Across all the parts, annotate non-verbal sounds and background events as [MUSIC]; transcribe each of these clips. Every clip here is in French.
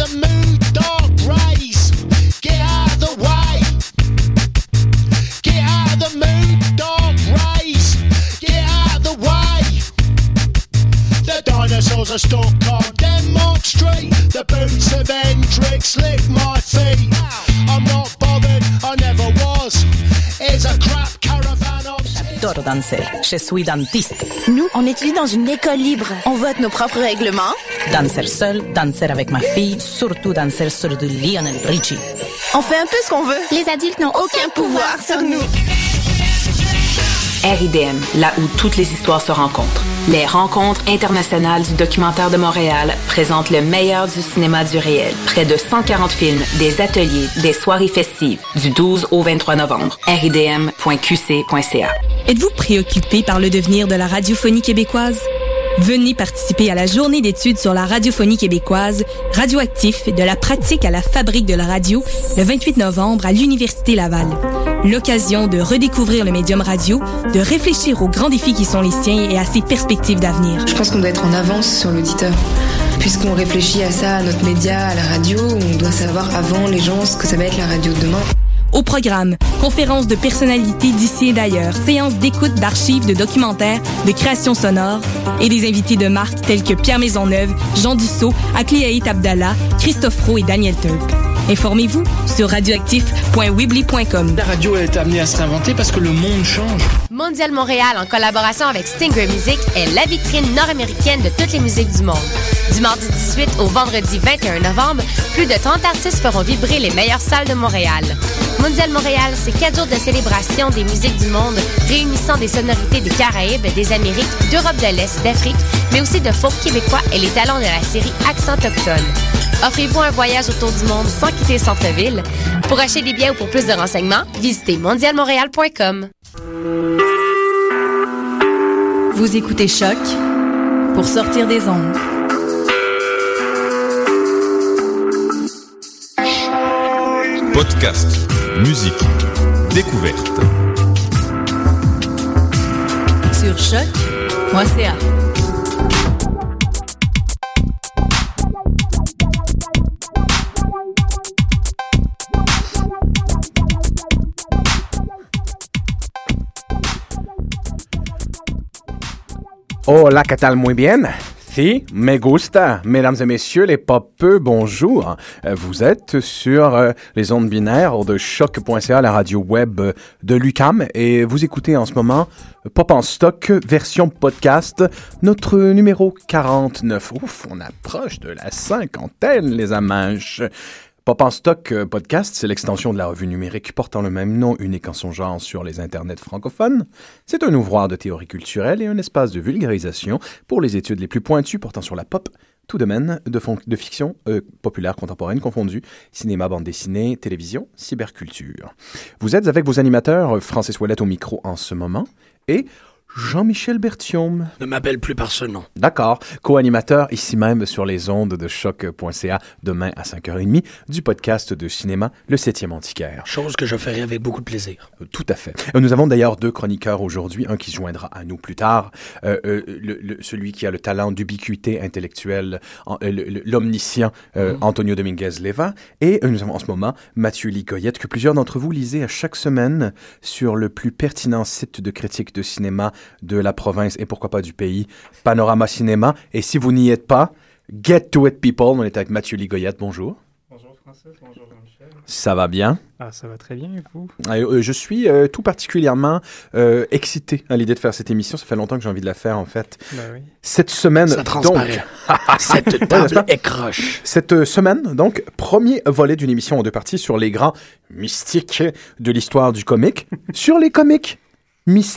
the mood danser. Je suis dentiste. Nous, on étudie dans une école libre. On vote nos propres règlements. Danser seul, danser avec ma fille, surtout danser sur du Lionel Richie. On fait un peu ce qu'on veut. Les adultes n'ont aucun pouvoir sur nous. RIDM, là où toutes les histoires se rencontrent. Les rencontres internationales du documentaire de Montréal présentent le meilleur du cinéma du réel. Près de 140 films, des ateliers, des soirées festives, du 12 au 23 novembre. ridm.qc.ca. Êtes-vous préoccupé par le devenir de la radiophonie québécoise? Venez participer à la journée d'études sur la radiophonie québécoise, radioactif de la pratique à la fabrique de la radio, le 28 novembre à l'Université Laval. L'occasion de redécouvrir le médium radio, de réfléchir aux grands défis qui sont les siens et à ses perspectives d'avenir. Je pense qu'on doit être en avance sur l'auditeur. Puisqu'on réfléchit à ça, à notre média, à la radio, on doit savoir avant les gens ce que ça va être la radio de demain. Au programme, conférences de personnalités d'ici et d'ailleurs, séances d'écoute d'archives, de documentaires, de créations sonores et des invités de marque tels que Pierre Maisonneuve, Jean Dussault, Akliaït Abdallah, Christophe Roux et Daniel Turp. Informez-vous sur radioactif.weebly.com. La radio est amenée à se réinventer parce que le monde change. Mondial Montréal, en collaboration avec Stinger Music, est la vitrine nord-américaine de toutes les musiques du monde. Du mardi 18 au vendredi 21 novembre, plus de 30 artistes feront vibrer les meilleures salles de Montréal. Mondial Montréal, c'est quatre jours de célébration des musiques du monde, réunissant des sonorités des Caraïbes, des Amériques, d'Europe de l'Est, d'Afrique, mais aussi de folk québécois et les talents de la série Accent Autochtone. Offrez-vous un voyage autour du monde sans quitter le centre-ville. Pour acheter des billets ou pour plus de renseignements, visitez mondialmontréal.com. Vous écoutez Choc pour sortir des ondes. Podcast, musique, découverte. Sur choc.ca. Hola, ¿qué tal? Muy bien. Si, me gusta. Mesdames et messieurs, les popeux, bonjour. Euh, Vous êtes sur euh, les ondes binaires de choc.ca, la radio web de l'UCAM, et vous écoutez en ce moment Pop en stock, version podcast, notre numéro 49. Ouf, on approche de la cinquantaine, les amanches. Pop en stock euh, podcast, c'est l'extension de la revue numérique portant le même nom, unique en son genre sur les internets francophones. C'est un ouvroir de théorie culturelle et un espace de vulgarisation pour les études les plus pointues portant sur la pop, tout domaine de, de fiction euh, populaire contemporaine confondue, cinéma, bande dessinée, télévision, cyberculture. Vous êtes avec vos animateurs Francis Ouellette au micro en ce moment et Jean-Michel Berthiaume. Ne m'appelle plus par ce nom. D'accord. Co-animateur ici même sur les ondes de choc.ca demain à 5h30 du podcast de cinéma Le 7e Antiquaire. Chose que je ferai avec beaucoup de plaisir. Euh, Tout à fait. Euh, Nous avons d'ailleurs deux chroniqueurs aujourd'hui, un qui se joindra à nous plus tard, euh, euh, le- le- celui qui a le talent d'ubiquité intellectuelle, en- euh, le- le- l'omniscient euh, Antonio Dominguez-Leva, et euh, nous avons en ce moment Mathieu Ligoyette, que plusieurs d'entre vous lisez à chaque semaine sur le plus pertinent site de critique de cinéma de la province et pourquoi pas du pays, Panorama Cinéma. Et si vous n'y êtes pas, get to it people. On est avec Mathieu Ligoyette. Bonjour. Bonjour Francis, bonjour Jean-Michel. Ça va bien? Ah, ça va très bien, et vous? Euh, euh, je suis euh, tout particulièrement euh, excité à l'idée de faire cette émission. Ça fait longtemps que j'ai envie de la faire, en fait. Ben oui. Cette semaine, Ça transparaît. [LAUGHS] Cette table pas? est croche. Cette semaine, donc, premier volet d'une émission en deux parties sur les grands mystiques de l'histoire du comique, [LAUGHS] sur les comiques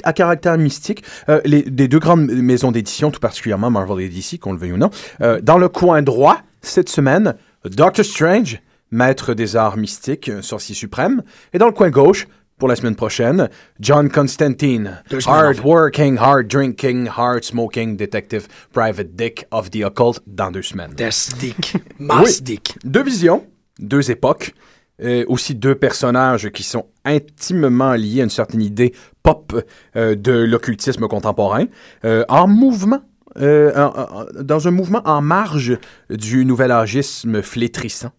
à caractère mystique, euh, les, des deux grandes maisons d'édition, tout particulièrement Marvel et DC, qu'on le veuille ou non. Euh, dans le coin droit, cette semaine, Doctor Strange, maître des arts mystiques, euh, sorcier suprême. Et dans le coin gauche, pour la semaine prochaine, John Constantine, hard working, hard drinking, hard smoking detective private dick of the occult dans deux semaines. Des Dick. Mass Oui. Dick. Deux visions, deux époques, euh, aussi deux personnages qui sont intimement liés à une certaine idée pop euh, de l'occultisme contemporain, euh, en mouvement en- en- dans un mouvement en marge du nouvel âgisme flétrissant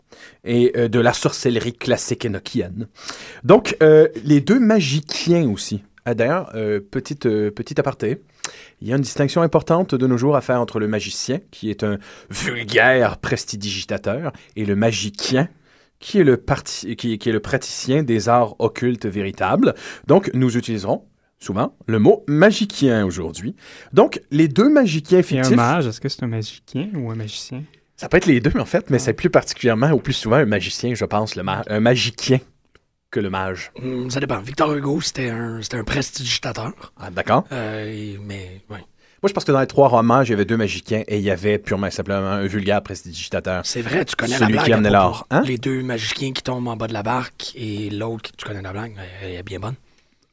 et de la sorcellerie classique enochienne. Donc, les deux magiciens aussi. Ah, D'ailleurs, petite, euh, petit aparté, il y a une distinction importante de nos jours à faire entre le magicien, qui est un vulgaire prestidigitateur, et le magicien, qui est le, parti- qui, qui est le praticien des arts occultes véritables. Donc, nous utiliserons souvent le mot magicien aujourd'hui. Donc, les deux magiciens Et fictifs... un mage, est-ce que c'est un magicien ou un magicien? Ça peut être les deux, en fait, mais c'est plus particulièrement, ou plus souvent, un magicien, je pense, le ma- un magicien que le mage. Hum, Ça dépend. Victor Hugo, c'était un, c'était un prestidigitateur. Ah, d'accord. Euh, et- mais, ouais. Moi, je pense que dans les trois romans, avait deux magiciens et il y avait purement et simplement un vulgaire prestidigitateur. C'est vrai, tu connais la Celui blague. qui à amenait propos. l'or. Hein? Les deux magiciens qui tombent en bas de la barque et l'autre, tu connais la blague, elle est bien bonne.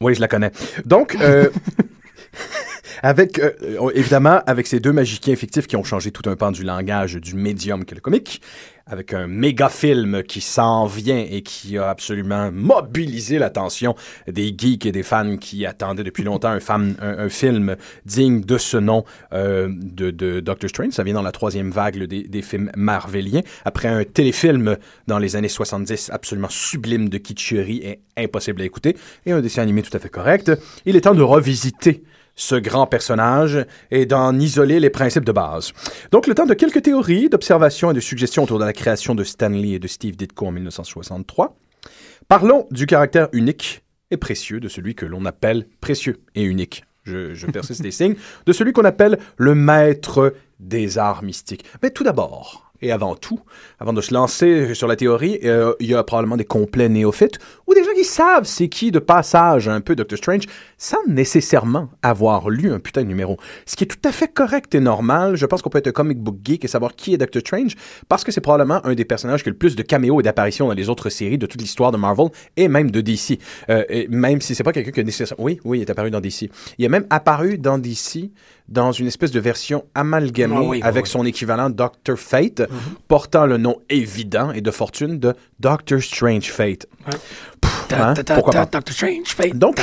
Oui, je la connais. Donc, euh, [LAUGHS] avec, euh, euh, évidemment, avec ces deux magiciens fictifs qui ont changé tout un pan du langage du médium que le comique, avec un méga film qui s'en vient et qui a absolument mobilisé l'attention des geeks et des fans qui attendaient depuis longtemps un, film digne de ce nom euh, de, Doctor Strange. Ça vient dans la troisième vague des, des films marveliens. Après un téléfilm dans les années 70 absolument sublime de kitscherie et impossible à écouter, et un dessin animé tout à fait correct, il est temps de revisiter ce grand personnage et d'en isoler les principes de base. Donc, le temps de quelques théories, d'observations et de suggestions autour de la création de Stanley et de Steve Ditko en 1963. Parlons du caractère unique et précieux de celui que l'on appelle précieux et unique. Je, je persiste des signes. De celui qu'on appelle le maître des arts mystiques. Mais tout d'abord, et avant tout, avant de se lancer sur la théorie, euh, il y a probablement des complets néophytes ou des gens qui savent c'est qui de passage un peu Doctor Strange sans nécessairement avoir lu un putain de numéro. Ce qui est tout à fait correct et normal. Je pense qu'on peut être un comic book geek et savoir qui est Doctor Strange parce que c'est probablement un des personnages qui a le plus de caméos et d'apparitions dans les autres séries de toute l'histoire de Marvel et même de DC. Euh, même si c'est pas quelqu'un qui a nécessairement... Oui, oui, il est apparu dans DC. Il est même apparu dans DC dans une espèce de version amalgamée Ah oui, avec oui. son équivalent Doctor Fate, portant le nom évident et de fortune de Doctor Strange Fate. Hein, pourquoi pas? Fate. Donc-.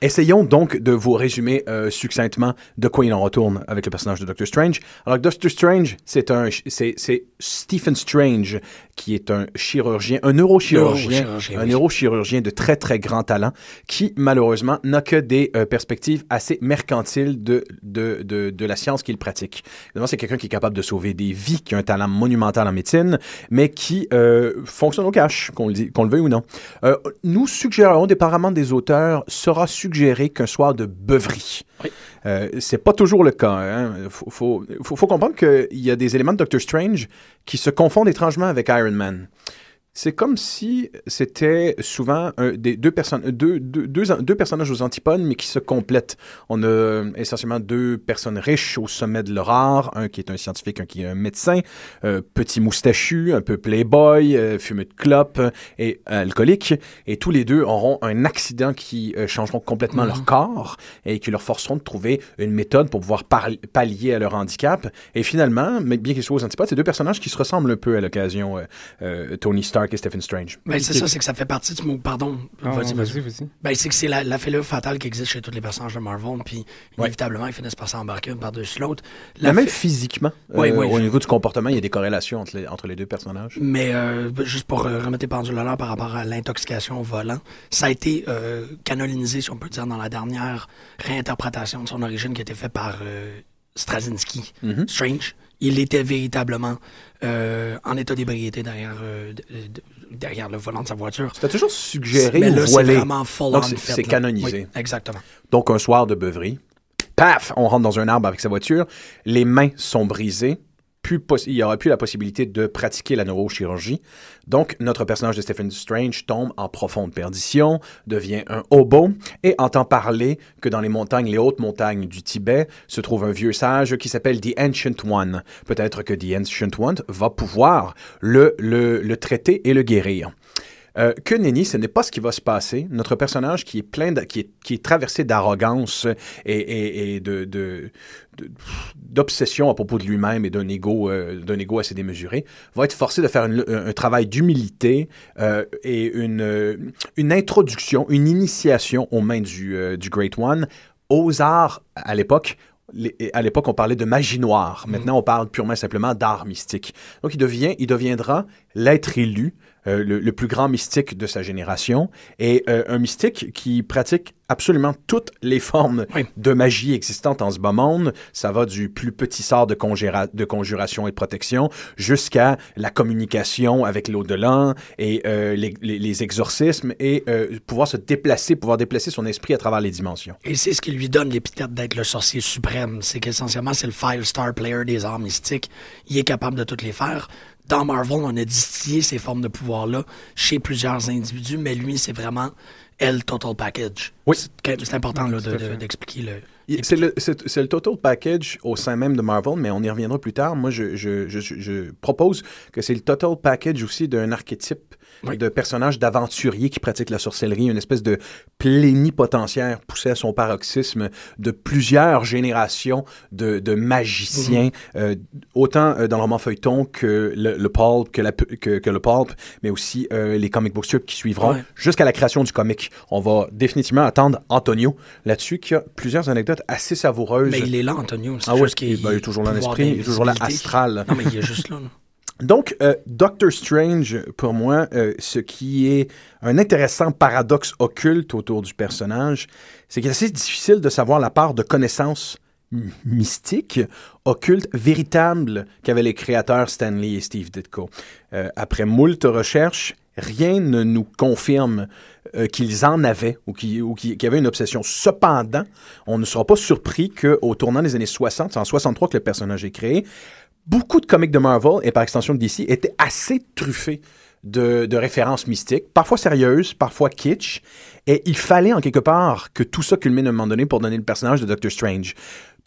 Essayons donc de vous résumer euh, succinctement de quoi il en retourne avec le personnage de Doctor Strange. Alors, Doctor Strange, c'est un, c'est, c'est Stephen Strange qui est un chirurgien, un neurochirurgien, Neurochirurgien, un oui. neurochirurgien de très très grand talent qui malheureusement n'a que des euh, perspectives assez mercantiles de, de, de, de la science qu'il pratique. Évidemment, c'est quelqu'un qui est capable de sauver des vies, qui a un talent monumental en médecine, mais qui euh, fonctionne au cash, qu'on le, le veuille ou non. Euh, nous suggérons, dépendamment des auteurs, sera suggéré qu'un soir de beuverie. Euh, c'est pas toujours le cas. Hein. Faut, faut, faut, faut comprendre qu'il y a des éléments de Doctor Strange qui se confondent étrangement avec Iron Man. C'est comme si c'était souvent un, des, deux, personnes, deux, deux, deux, deux personnages aux antipodes, mais qui se complètent. On a euh, essentiellement deux personnes riches au sommet de leur art, un qui est un scientifique, un qui est un médecin, euh, petit moustachu, un peu playboy, euh, fumeux de clope et alcoolique, et tous les deux auront un accident qui euh, changeront complètement leur corps et qui leur forceront de trouver une méthode pour pouvoir pallier à leur handicap. Et finalement, mais bien qu'ils soient aux antipodes, c'est deux personnages qui se ressemblent un peu à l'occasion, euh, euh, Tony Stark et Stephen Strange. Ben, c'est ça, c'est que ça fait partie du mot. Pardon. Ah, vas-y, vas-y. Ben, c'est que c'est la, la fêlure fatale qui existe chez tous les personnages de Marvel, puis inévitablement, ils finissent par s'embarquer un par-dessus l'autre. La Mais même physiquement, Oui, euh, oui. au niveau du comportement, il y a des corrélations entre les, entre les deux personnages. Mais euh, juste pour euh, remettre les pendules à l'heure par rapport à l'intoxication au volant, ça a été euh, canonisé, si on peut dire, dans la dernière réinterprétation de son origine qui a été faite par euh, Straczynski. Mhm. Strange. Il était véritablement euh, en état d'ébriété derrière, euh, de- de- derrière le volant de sa voiture. C'était toujours suggéré Mais là, c'est vraiment full Donc, on c'est- fait, c'est là. canonisé. Oui, exactement. Donc, un soir de beuverie, paf, on rentre dans un arbre avec sa voiture, les mains sont brisées, il n'y aura plus la possibilité de pratiquer la neurochirurgie. Donc, notre personnage de Stephen Strange tombe en profonde perdition, devient un hobo et entend parler que dans les montagnes, les hautes montagnes du Tibet, se trouve un vieux sage qui s'appelle The Ancient One. Peut-être que The Ancient One va pouvoir le, le traiter et le guérir. Euh, que nenni, ce n'est pas ce qui va se passer. Notre personnage qui est plein, de- qui, est, qui est traversé d'arrogance et, et- et de, de- de- d'obsession à propos de lui-même et d'un ego, euh, d'un ego assez démesuré, va être forcé de faire une- un, un travail d'humilité euh, et une, une introduction, une initiation aux mains du, euh, du Great One aux arts à l'époque. les- À l'époque, on parlait de magie noire. Maintenant, on parle purement et simplement d'art mystique. Donc, il, devient, il deviendra l'être élu, euh, le, le plus grand mystique de sa génération, et euh, un mystique qui pratique absolument toutes les formes de magie existantes en ce bas monde. Ça va du plus petit sort de, conjuration et de protection jusqu'à la communication avec l'au-delà et euh, les, les- les exorcismes et euh, pouvoir se déplacer, pouvoir déplacer son esprit à travers les dimensions. Et c'est ce qui lui donne l'épithète d'être le sorcier suprême. C'est qu'essentiellement, c'est le five-star player des arts mystiques. Il est capable de toutes les faire. Dans Marvel, on a distillé ces formes de pouvoir-là chez plusieurs individus, mais lui, c'est vraiment elle total package. Oui. C'est c'est important de- de- d'expliquer le. C'est le, le total package au sein même de Marvel, mais on y reviendra plus tard. Moi, je- je- je propose que c'est le total package aussi d'un archétype de personnage d'aventurier qui pratique la sorcellerie, une espèce de plénipotentiaire poussé à son paroxysme de plusieurs générations de, de magiciens, Mhm. euh, autant euh, dans le roman feuilleton que le, le pulp, que, la, pu- que, que le pulp, mais aussi euh, les comic book strips qui suivront Ouais. jusqu'à la création du comic. On va définitivement attendre Antonio là-dessus, qui a plusieurs anecdotes assez savoureuses. Mais il est là, Antonio. Ah oui, ben, il est toujours là en esprit, il est toujours là astral. Non, mais il est juste là. là. [LAUGHS] Donc, euh, Doctor Strange, pour moi, euh, ce qui est un intéressant paradoxe occulte autour du personnage, c'est qu'il est assez difficile de savoir la part de connaissances mystiques, occultes, véritables qu'avaient les créateurs Stanley et Steve Ditko. Euh, après moult recherches, rien ne nous confirme euh, qu'ils en avaient ou qui- ou qui- qu'il y avait une obsession. Cependant, on ne sera pas surpris qu'au tournant des années 60, c'est en 63 que le personnage est créé, beaucoup de comics de Marvel et par extension de DC étaient assez truffés de, références mystiques, parfois sérieuses, parfois kitsch, et il fallait en quelque part que tout ça culmine à un moment donné pour donner le personnage de Doctor Strange.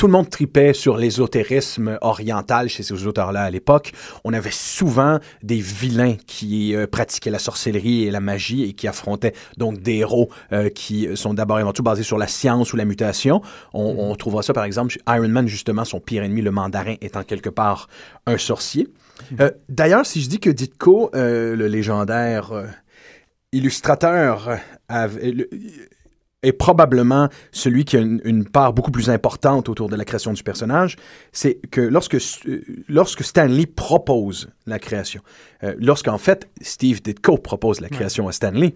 Tout le monde tripait sur l'ésotérisme oriental chez ces auteurs-là à l'époque. On avait souvent des vilains qui euh, pratiquaient la sorcellerie et la magie et qui affrontaient donc des héros euh, qui sont d'abord et avant tout basés sur la science ou la mutation. On, on trouvera ça par exemple chez Iron Man, justement, son pire ennemi, le mandarin, étant quelque part un sorcier. Euh, D'ailleurs, si je dis que Ditko, le légendaire illustrateur, avait- le- est probablement celui qui a une, une part beaucoup plus importante autour de la création du personnage, c'est que lorsque, euh, lorsque Stanley propose la création, euh, lorsqu'en fait Steve Ditko propose la création à Stanley,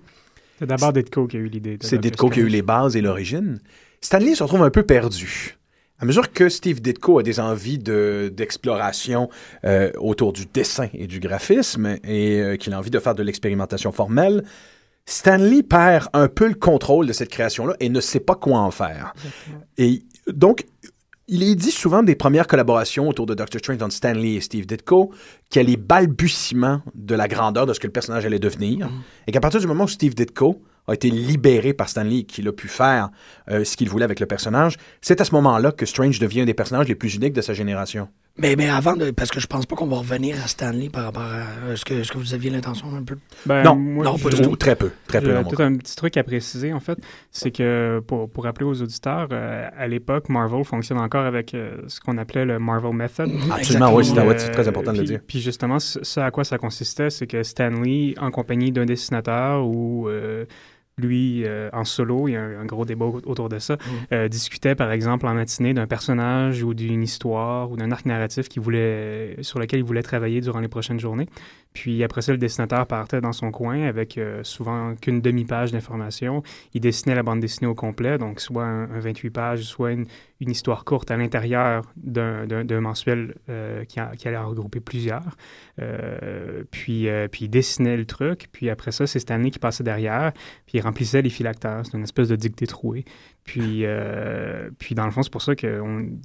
C'est d'abord Ditko qui a eu l'idée. de c'est Ditko qui a eu les bases et l'origine. Stanley se retrouve un peu perdu. À mesure que Steve Ditko a des envies de- d'exploration euh, autour du dessin et du graphisme et euh, qu'il a envie de faire de l'expérimentation formelle, Stanley perd un peu le contrôle de cette création-là et ne sait pas quoi en faire. Et donc, il est dit souvent des premières collaborations autour de Doctor Strange entre Stanley et Steve Ditko qu'il y a les balbutiements de la grandeur de ce que le personnage allait devenir et qu'à partir du moment où Steve Ditko a été libéré par Stanley et qu'il a pu faire euh, ce qu'il voulait avec le personnage, c'est à ce moment-là que Strange devient un des personnages les plus uniques de sa génération. Mais, mais avant, de, parce que je pense pas qu'on va revenir à Stanley par rapport à. Est-ce que, est-ce que vous aviez l'intention un peu? Ben, Non, moi, non, je- pas du tout. Très peu, très peu peut-être un petit truc à préciser, en fait, c'est que pour, pour rappeler aux auditeurs, euh, à l'époque, Marvel fonctionne encore avec euh, ce qu'on appelait le Marvel Method. Absolument, oui, c'est Euh, très important de le dire. Puis justement, ce ce à quoi ça consistait, c'est que Stanley, en compagnie d'un dessinateur ou euh, lui, euh, en solo, il y a un, un gros débat au- autour de ça, euh, discutait par exemple en matinée d'un personnage ou d'une histoire ou d'un arc narratif qu'il voulait, sur lequel il voulait travailler durant les prochaines journées. Puis après ça, le dessinateur partait dans son coin avec euh, souvent qu'une demi-page d'informations. Il dessinait la bande dessinée au complet, donc soit un, un 28 pages, soit une, histoire courte à l'intérieur d'un mensuel euh, qui, a- qui allait en regrouper plusieurs. Euh, puis, puis il dessinait le truc, puis après ça, c'est Stanley qui passait derrière, puis il remplissait les phylactères. C'est une espèce de dictée trouée. Puis, puis dans le fond, c'est pour ça qu'il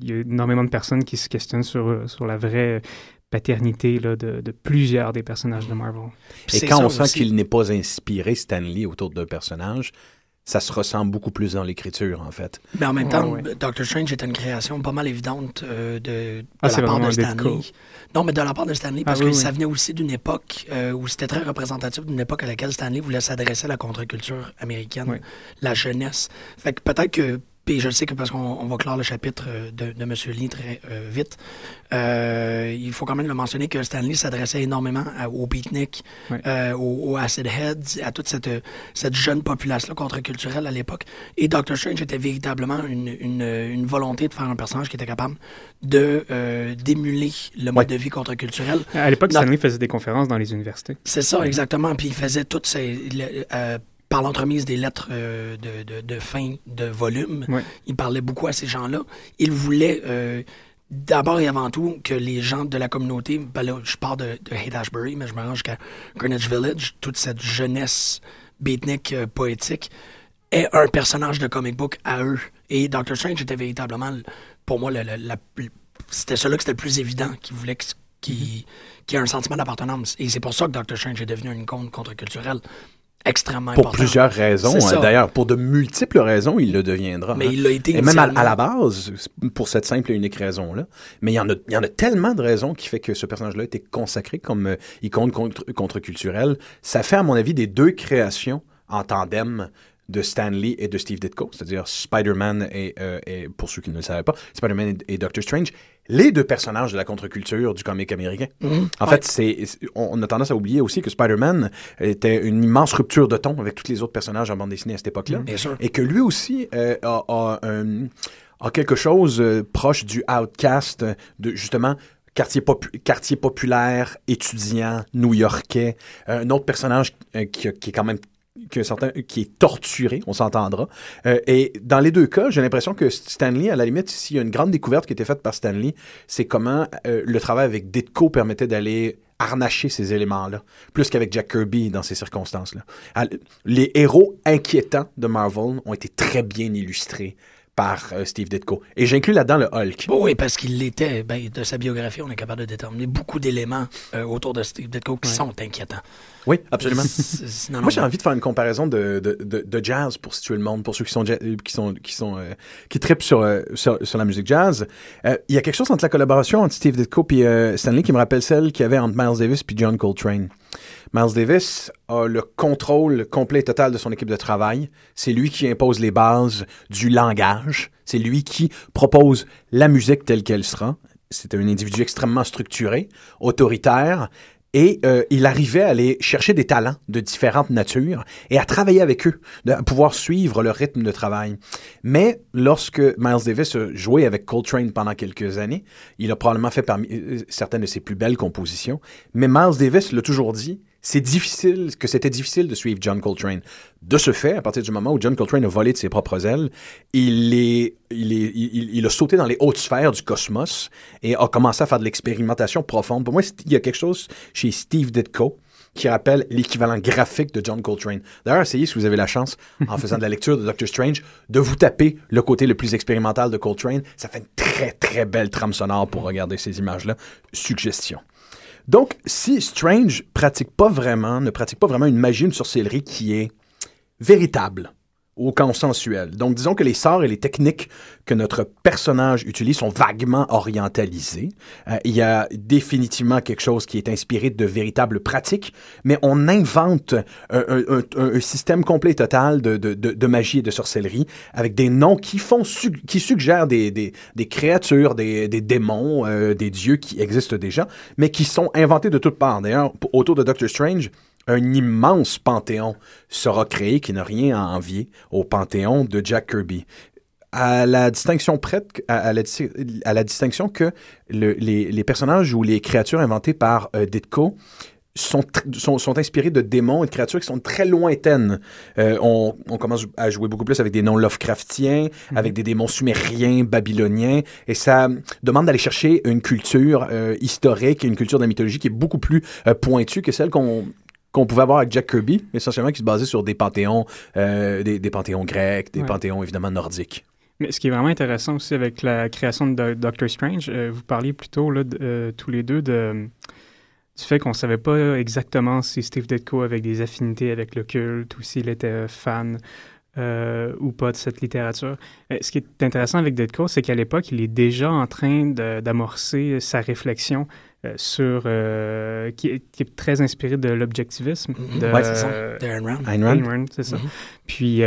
y a énormément de personnes qui se questionnent sur, sur la vraie paternité là, de, de plusieurs des personnages de Marvel. Et quand on sent qu'il n'est pas inspiré, Stanley, autour d'un personnage, ça se ressent beaucoup plus dans l'écriture, en fait. Mais en même temps, ouais. Doctor Strange est une création pas mal évidente euh, de, de Ah, la part de Stanley. Non, mais de la part de Stanley, parce Ah, oui, que oui. ça venait aussi d'une époque euh, où c'était très représentatif d'une époque à laquelle Stanley voulait s'adresser à la contre-culture américaine, Oui. la jeunesse. Fait que peut-être que. Puis je sais que parce qu'on va clore le chapitre de, de M. Lee très vite, il faut quand même le mentionner que Stanley s'adressait énormément aux beatniks, aux, acid heads, à toute cette, cette jeune population contre-culturelle à l'époque. Et Doctor Strange était véritablement une, une, une, volonté de faire un personnage qui était capable de d'émuler le mode de vie contre-culturel. À l'époque, Stanley faisait des conférences dans les universités. C'est ça, exactement. Puis il faisait toutes ces par l'entremise des lettres euh, de, de, fin de volume. Il parlait beaucoup à ces gens-là. Il voulait euh, d'abord et avant tout que les gens de la communauté, ben là, je pars de, de Haight-Ashbury, mais je me rends jusqu'à Greenwich Village, toute cette jeunesse beatnik euh, poétique, est un personnage de comic book à eux. Et Doctor Strange était véritablement, pour moi, c'était celui qui était le plus évident, qui voulait qu'il y ait un sentiment d'appartenance. Et c'est pour ça que Doctor Strange est devenu une icône contre-culturelle extrêmement pour plusieurs raisons. Hein. D'ailleurs, pour de multiples raisons, il le deviendra. Mais hein. il l'a été Et même à, la base, pour cette simple et unique raison-là. Mais il y, en a, il y en a tellement de raisons qui fait que ce personnage-là a été consacré comme euh, icône contre-culturelle. Ça fait, à mon avis, des deux créations en tandem de Stan Lee et de Steve Ditko, c'est-à-dire Spider-Man et, euh, et, pour ceux qui ne le savaient pas, Spider-Man et, Doctor Strange, les deux personnages de la contre-culture du comic américain. Mhm. En fait, c'est on a tendance à oublier aussi que Spider-Man était une immense rupture de ton avec tous les autres personnages en bande dessinée à cette époque-là. Et que lui aussi euh, a, a, quelque chose euh, proche du outcast, de justement quartier, quartier populaire, étudiant, new-yorkais. un autre personnage qui, qui, est quand même certain, qui est torturé, on s'entendra. Euh, et dans les deux cas, j'ai l'impression que Stanley, à la limite, s'il y a une grande découverte qui a été faite par Stanley, c'est comment euh, le travail avec Ditko permettait d'aller harnacher ces éléments-là, plus qu'avec Jack Kirby dans ces circonstances-là. Les héros inquiétants de Marvel ont été très bien illustrés par euh, Steve Ditko. Et j'inclus là-dedans le Hulk. oui, parce qu'il l'était. Ben, de sa biographie, on est capable de déterminer beaucoup d'éléments autour de Steve Ditko qui sont inquiétants. Oui, absolument. [LAUGHS] Moi, j'ai envie de faire une comparaison de, de, de, jazz pour situer le monde, pour ceux qui sont qui sont qui sont euh, qui trippent sur, euh, sur, sur la musique jazz. Euh, il y a quelque chose entre la collaboration entre Steve Ditko et Stanley qui me rappelle celle qu'il y avait entre Miles Davis et John Coltrane. Miles Davis a le contrôle complet et total de son équipe de travail. C'est lui qui impose les bases du langage. C'est lui qui propose la musique telle qu'elle sera. C'est un individu extrêmement structuré, autoritaire, et euh, il arrivait à aller chercher des talents de différentes natures et à travailler avec eux, à pouvoir suivre le rythme de travail. Mais lorsque Miles Davis a joué avec Coltrane pendant quelques années, il a probablement fait parmi euh, certaines de ses plus belles compositions. Mais Miles Davis l'a toujours dit, c'est difficile, que c'était difficile de suivre John Coltrane. De ce fait, à partir du moment où John Coltrane a volé de ses propres ailes, il, est, il, est, il, a sauté dans les hautes sphères du cosmos et a commencé à faire de l'expérimentation profonde. Pour moi, il y a quelque chose chez Steve Ditko qui rappelle l'équivalent graphique de John Coltrane. D'ailleurs, essayez, si vous avez la chance, en faisant de la lecture de Doctor Strange, de vous taper le côté le plus expérimental de Coltrane. Ça fait une très, très belle trame sonore pour regarder ces images-là. Suggestion. Donc, si Strange ne pratique pas vraiment une magie, une sorcellerie qui est véritable, au consensuel. Donc, disons que les sorts et les techniques que notre personnage utilise sont vaguement orientalisés. Euh, il y a définitivement quelque chose qui est inspiré de véritables pratiques, mais on invente un, système complet et total de, de, de, magie et de sorcellerie avec des noms qui font qui suggèrent des, des, créatures, des, des démons, euh, des dieux qui existent déjà, mais qui sont inventés de toutes parts. D'ailleurs, autour de Doctor Strange, un immense panthéon sera créé qui n'a rien à envier au panthéon de Jack Kirby. À la distinction prête, à, la, distinction que les, personnages ou les créatures inventées par euh, Ditko sont, sont, inspirés de démons et de créatures qui sont très lointaines. Euh, on, commence à jouer beaucoup plus avec des noms Lovecraftiens, mhm. avec des démons sumériens, babyloniens, et ça demande d'aller chercher une culture euh, historique et une culture de la mythologie qui est beaucoup plus pointue que celle qu'on qu'on pouvait avoir avec Jack Kirby, essentiellement qui se basait sur des panthéons, euh, des, panthéons grecs, des panthéons évidemment nordiques. Mais ce qui est vraiment intéressant aussi avec la création de Doctor Strange, euh, vous parliez plutôt là, euh, tous les deux de, du fait qu'on ne savait pas exactement si Steve Ditko avait des affinités avec le culte ou s'il était fan ou pas de cette littérature. ce qui est intéressant avec Ditko, c'est qu'à l'époque, il est déjà en train d'amorcer sa réflexion euh, sur euh, qui, est, très inspiré de l'objectivisme. Mm -hmm. c'est ça. D'Ayn Rand. Ayn Rand, c'est ça. Mhm. Puis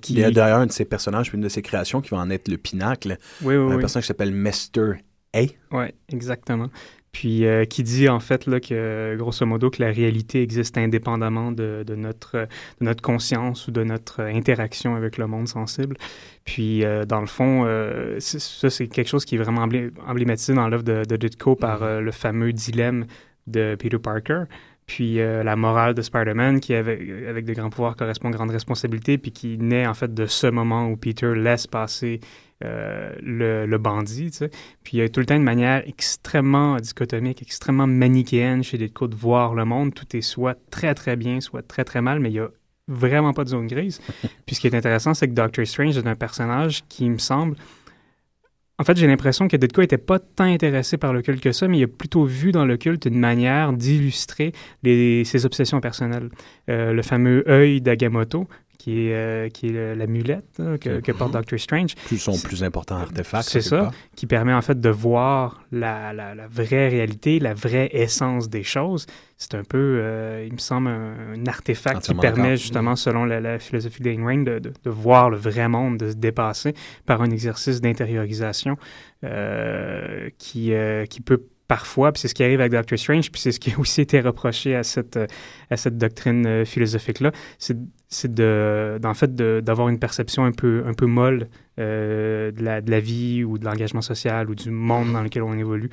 qui. Il y a d'ailleurs un de ses personnages, une de ses créations qui va en être le pinacle. Oui, oui, un oui. personnage qui s'appelle Mester A. Oui, exactement. Puis euh, qui dit en fait là, que grosso modo que la réalité existe indépendamment de, de, notre, de notre conscience ou de notre interaction avec le monde sensible. Puis euh, dans le fond, euh, ça c'est quelque chose qui est vraiment emblématisé dans l'œuvre de, de Ditko par euh, le fameux dilemme de Peter Parker. Puis la morale de Spider-Man qui avec, avec de grands pouvoirs correspond à grandes responsabilités, puis qui naît en fait de ce moment où Peter laisse passer euh, le, le, bandit, tu sais. Puis il y a tout le temps une manière extrêmement dichotomique, extrêmement manichéenne chez Ditko de voir le monde. Tout est soit très très bien, soit très très mal, mais il y a vraiment pas de zone grise. [LAUGHS] Puis ce qui est intéressant, c'est que Doctor Strange est un personnage qui me semble en fait, j'ai l'impression que Ditko n'était pas tant intéressé par le culte que ça, mais il a plutôt vu dans le culte une manière d'illustrer ses obsessions personnelles. Euh, le fameux œil d'Agamotto, qui est, euh, qui est l'amulette hein, que, que, porte Doctor Strange. Plus son plus important artefact. C'est ça, part. qui permet en fait de voir la, la, la, vraie réalité, la vraie essence des choses. C'est un peu, euh, il me semble, un, un artefact qui permet justement, selon la, la philosophie d'Ayn Rand, de, de, de, voir le vrai monde, de se dépasser par un exercice d'intériorisation euh, qui, euh, qui peut parfois, puis c'est ce qui arrive avec Doctor Strange, puis c'est ce qui a aussi été reproché à cette, à cette doctrine euh, philosophique-là, c'est, c'est de, en fait d'avoir une perception un peu, un peu molle euh, de, la, de la vie ou de l'engagement social ou du monde dans lequel on évolue.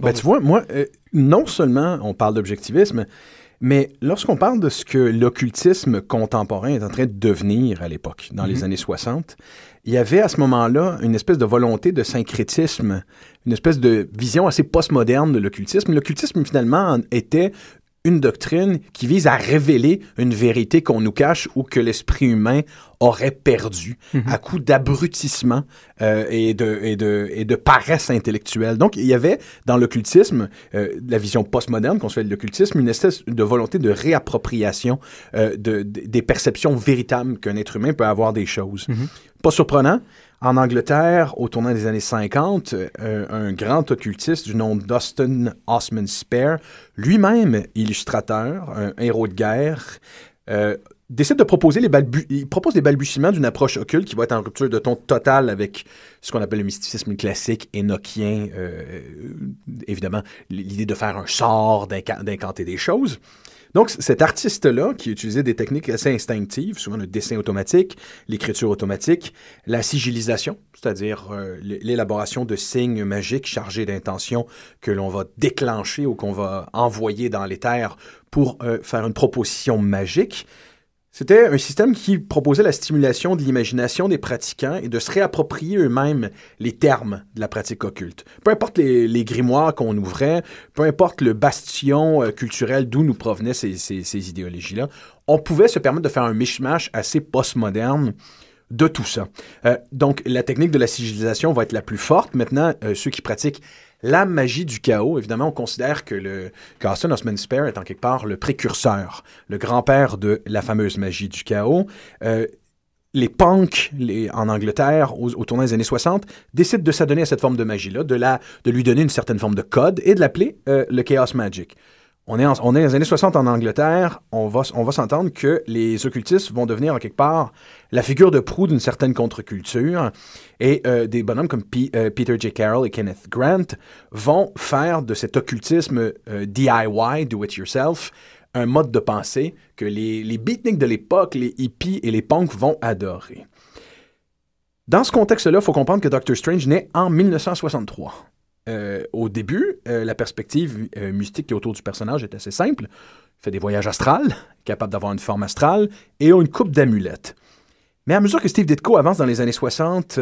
Ben, tu vois, moi, euh, non seulement on parle d'objectivisme, mais lorsqu'on parle de ce que l'occultisme contemporain est en train de devenir à l'époque, dans mm -hmm. les années 60, il y avait à ce moment-là une espèce de volonté de syncrétisme, une espèce de vision assez postmoderne de l'occultisme. L'occultisme, finalement, était une doctrine qui vise à révéler une vérité qu'on nous cache ou que l'esprit humain aurait perdu mm -hmm. à coup d'abrutissement euh, et, de, et, de, et de paresse intellectuelle. Donc, il y avait dans l'occultisme, euh, la vision postmoderne qu'on se fait de l'occultisme, une espèce de volonté de réappropriation euh, de, de, des perceptions véritables qu'un être humain peut avoir des choses. Mm -hmm. Pas surprenant, en Angleterre, au tournant des années 50, euh, un grand occultiste du nom d'Austin Osman Spare, lui-même illustrateur, un héros de guerre, euh, décide de proposer les il propose les balbutiements d'une approche occulte qui va être en rupture de ton total avec ce qu'on appelle le mysticisme classique énochien, euh, évidemment l'idée de faire un sort, d'incanter des choses. Donc, cet artiste-là, qui utilisait des techniques assez instinctives, souvent le dessin automatique, l'écriture automatique, la sigilisation, c'est-à-dire euh, l'élaboration de signes magiques chargés d'intentions que l'on va déclencher ou qu'on va envoyer dans l'éther pour euh, faire une proposition magique, c'était un système qui proposait la stimulation de l'imagination des pratiquants et de se réapproprier eux-mêmes les termes de la pratique occulte. Peu importe les, grimoires qu'on ouvrait, peu importe le bastion euh, culturel d'où nous provenaient ces idéologies-là, on pouvait se permettre de faire un mishmash assez postmoderne de tout ça. Euh, donc, la technique de la sigilisation va être la plus forte. Maintenant, euh, ceux qui pratiquent la magie du chaos, évidemment, on considère que le Carson Osman Spare est en quelque part le précurseur, le grand-père de la fameuse magie du chaos. Euh, les punks en Angleterre, au, tournant des années 60, décident de s'adonner à cette forme de magie-là, de, de lui donner une certaine forme de code et de l'appeler euh, le Chaos Magic. On est, en, on est dans les années 60 en Angleterre, on va, on va s'entendre que les occultistes vont devenir en quelque part la figure de proue d'une certaine contre-culture et euh, des bonhommes comme euh, Peter J. Carroll et Kenneth Grant vont faire de cet occultisme euh, DIY, do it yourself, un mode de pensée que les, beatniks de l'époque, les hippies et les punks vont adorer. Dans ce contexte-là, il faut comprendre que Doctor Strange naît en 1963. Euh, au début, la perspective mystique autour du personnage est assez simple. Il fait des voyages astrales, capable d'avoir une forme astrale, et a une coupe d'amulettes. Mais à mesure que Steve Ditko avance dans les années 60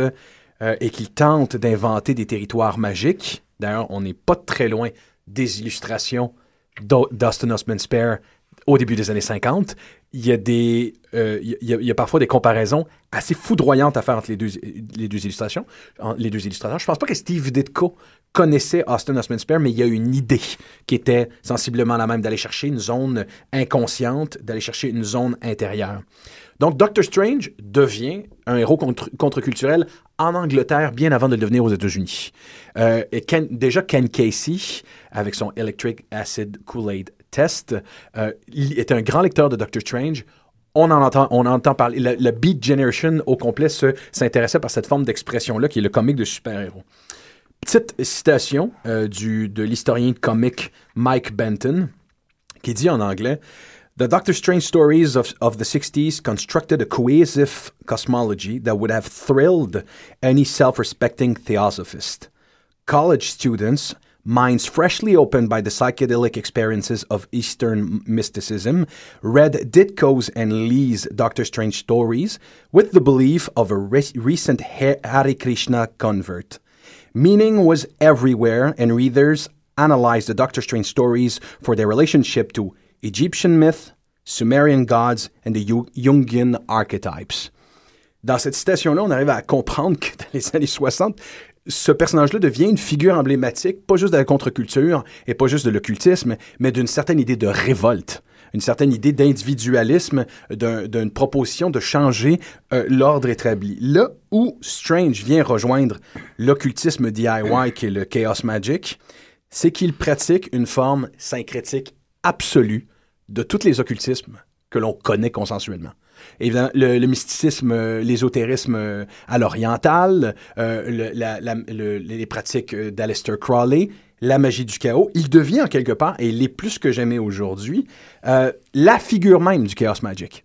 et qu'il tente d'inventer des territoires magiques, d'ailleurs, on n'est pas très loin des illustrations d'Austin Osman Spare au début des années 50, il y, a des, euh, il, y a, parfois des comparaisons assez foudroyantes à faire entre les deux, les deux illustrations. Les deux illustrateurs. Je pense pas que Steve Ditko connaissait Austin Osman Spare, mais il y a une idée qui était sensiblement la même d'aller chercher une zone inconsciente, d'aller chercher une zone intérieure. Donc, Doctor Strange devient un héros contre, contre-culturel en Angleterre bien avant de le devenir aux États-Unis. Euh, déjà, Ken Casey, avec son Electric Acid Kool-Aid Test, euh, il est un grand lecteur de Doctor Strange. On en entend, on entend parler. La, Beat Generation au complet s'intéressait par cette forme d'expression-là qui est le comique de super-héros. Petite citation euh, du, de l'historien comique Mike Benton, qui dit en anglais The Doctor Strange stories of, of the 60s constructed a cohesive cosmology that would have thrilled any self respecting theosophist. College students, minds freshly opened by the psychedelic experiences of Eastern mysticism, read Ditko's and Lee's Doctor Strange stories with the belief of a re- recent Hare Krishna convert. Meaning was everywhere, and readers analyzed the Doctor Strange stories for their relationship to Egyptian myth, Sumerian gods, and the Jungian archetypes. Dans cette citation-là, on arrive à comprendre que dans les [LAUGHS] années 60, ce personnage-là devient une figure emblématique, pas juste de la contre-culture et pas juste de l'occultisme, mais d'une certaine idée de révolte, une certaine idée d'individualisme, d'une proposition de changer euh, l'ordre établi. Là où Strange vient rejoindre l'occultisme DIY, qui est le Chaos Magic, c'est qu'il pratique une forme syncrétique absolue de tous les occultismes que l'on connaît consensuellement. Évidemment, le, mysticisme, euh, l'ésotérisme euh, à l'oriental, euh, les pratiques d'Aleister Crowley, la magie du chaos, il devient en quelque part, et il est plus que jamais aujourd'hui, la figure même du chaos magic.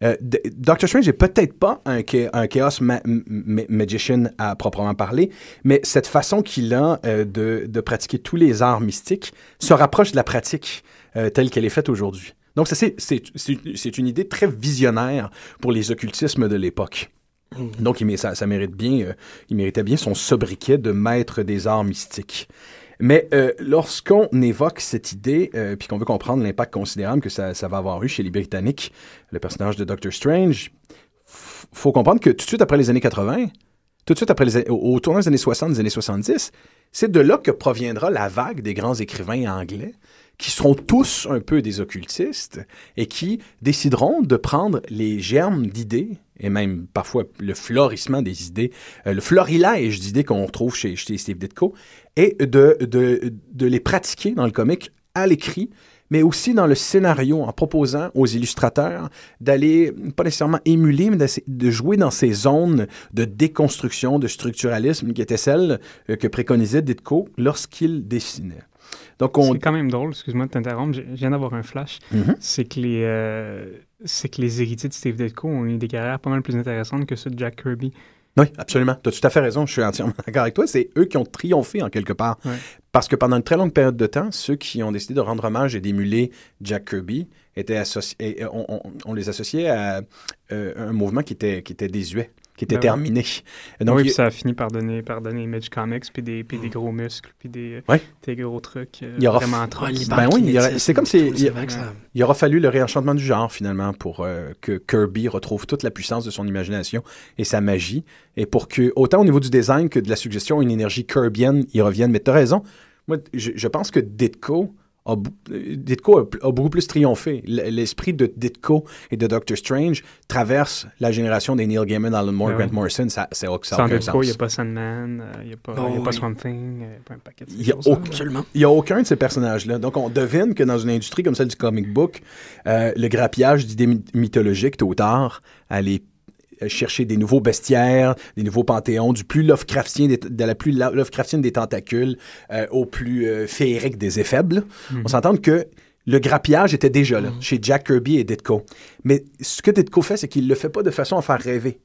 Doctor Strange n'est peut-être pas un, chaos magician à proprement parler, mais cette façon qu'il a de, de, pratiquer tous les arts mystiques se rapproche de la pratique telle qu'elle est faite aujourd'hui. Donc, c'est une idée très visionnaire pour les occultismes de l'époque. Mm-hmm. Donc, il, ça, ça, mérite bien, euh, il méritait bien son sobriquet de maître des arts mystiques. Mais euh, lorsqu'on évoque cette idée, euh, puis qu'on veut comprendre l'impact considérable que ça, va avoir eu chez les Britanniques, le personnage de Doctor Strange, faut comprendre que tout de suite après les années 80, tout de suite après les, au, au tournant des années 60, des années 70, c'est de là que proviendra la vague des grands écrivains anglais qui seront tous un peu des occultistes et qui décideront de prendre les germes d'idées et même parfois le florissement des idées, euh, le florilège d'idées qu'on retrouve chez, chez, Steve Ditko, et de, de, de, les pratiquer dans le comique à l'écrit, mais aussi dans le scénario, en proposant aux illustrateurs d'aller, pas nécessairement émuler, mais de jouer dans ces zones de déconstruction, de structuralisme qui étaient celles euh, que préconisait Ditko lorsqu'il dessinait. C'est quand même drôle, excuse-moi de t'interrompre, je viens d'avoir un flash. Mm-hmm. C'est que les euh, c'est que les héritiers de Steve Ditko ont eu des carrières pas mal plus intéressantes que ceux de Jack Kirby. Oui, absolument. Tu as tout à fait raison. Je suis entièrement [LAUGHS] d'accord avec toi. C'est eux qui ont triomphé en quelque part. Parce que pendant une très longue période de temps, ceux qui ont décidé de rendre hommage et d'émuler Jack Kirby étaient associés, on, les associait à euh, un mouvement qui était, qui était désuet qui était ben terminé. Donc, oui, ça a fini par donner, par donner Image Comics, puis des, puis des gros muscles, puis des, des gros trucs euh, il y aura vraiment trop. Ben oui, c'est comme si il, il, aura fallu le réenchantement du genre finalement pour euh, que Kirby retrouve toute la puissance de son imagination et sa magie, et pour que autant au niveau du design que de la suggestion, une énergie Kirbyenne y revienne. Mais tu as raison. Moi, je, je pense que Ditko a, Ditko a, beaucoup plus triomphé. L'esprit de Ditko et de Doctor Strange traverse la génération des Neil Gaiman, Alan Moore, ben Grant Morrison. Ça, c'est Sans Ditko, il n'y a pas Sandman, euh, il n'y a pas, oh, pas Swamp Thing, il n'y a pas un paquet de Il n'y a, aucun de ces personnages-là. Donc, on devine que dans une industrie comme celle du comic book, euh, le grappillage d'idées mythologiques, tôt ou tard, allait euh, chercher des nouveaux bestiaires, des nouveaux panthéons, du plus Lovecraftien, de la plus Lovecraftienne des tentacules euh, au plus euh, féerique des éphèbles. Mhm. On s'entend que le grappillage était déjà là, mhm. chez Jack Kirby et Ditko. Mais ce que Ditko fait, c'est qu'il le fait pas de façon à faire rêver.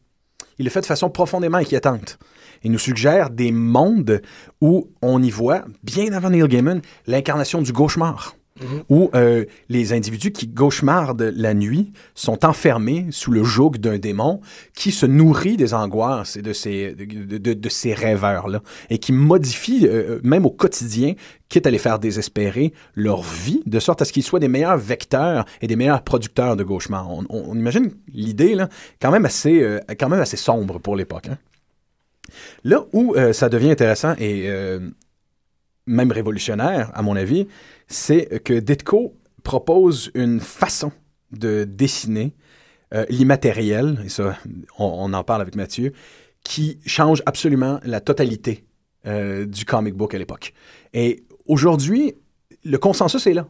Il le fait de façon profondément inquiétante. Il nous suggère des mondes où on y voit, bien avant Neil Gaiman, l'incarnation du cauchemar. Mhm. où euh, les individus qui gauchemardent la nuit sont enfermés sous le joug d'un démon qui se nourrit des angoisses et de ces, de, rêveurs-là et qui modifie, euh, même au quotidien, quitte à les faire désespérer, leur vie, de sorte à ce qu'ils soient des meilleurs vecteurs et des meilleurs producteurs de gauchemar. On, imagine l'idée, là, quand même assez, euh, quand même assez sombre pour l'époque. Hein. Là où ça devient intéressant et même révolutionnaire, à mon avis, c'est que Ditko propose une façon de dessiner euh, l'immatériel, et ça, on, en parle avec Mathieu, qui change absolument la totalité euh, du comic book à l'époque. Et aujourd'hui, le consensus est là.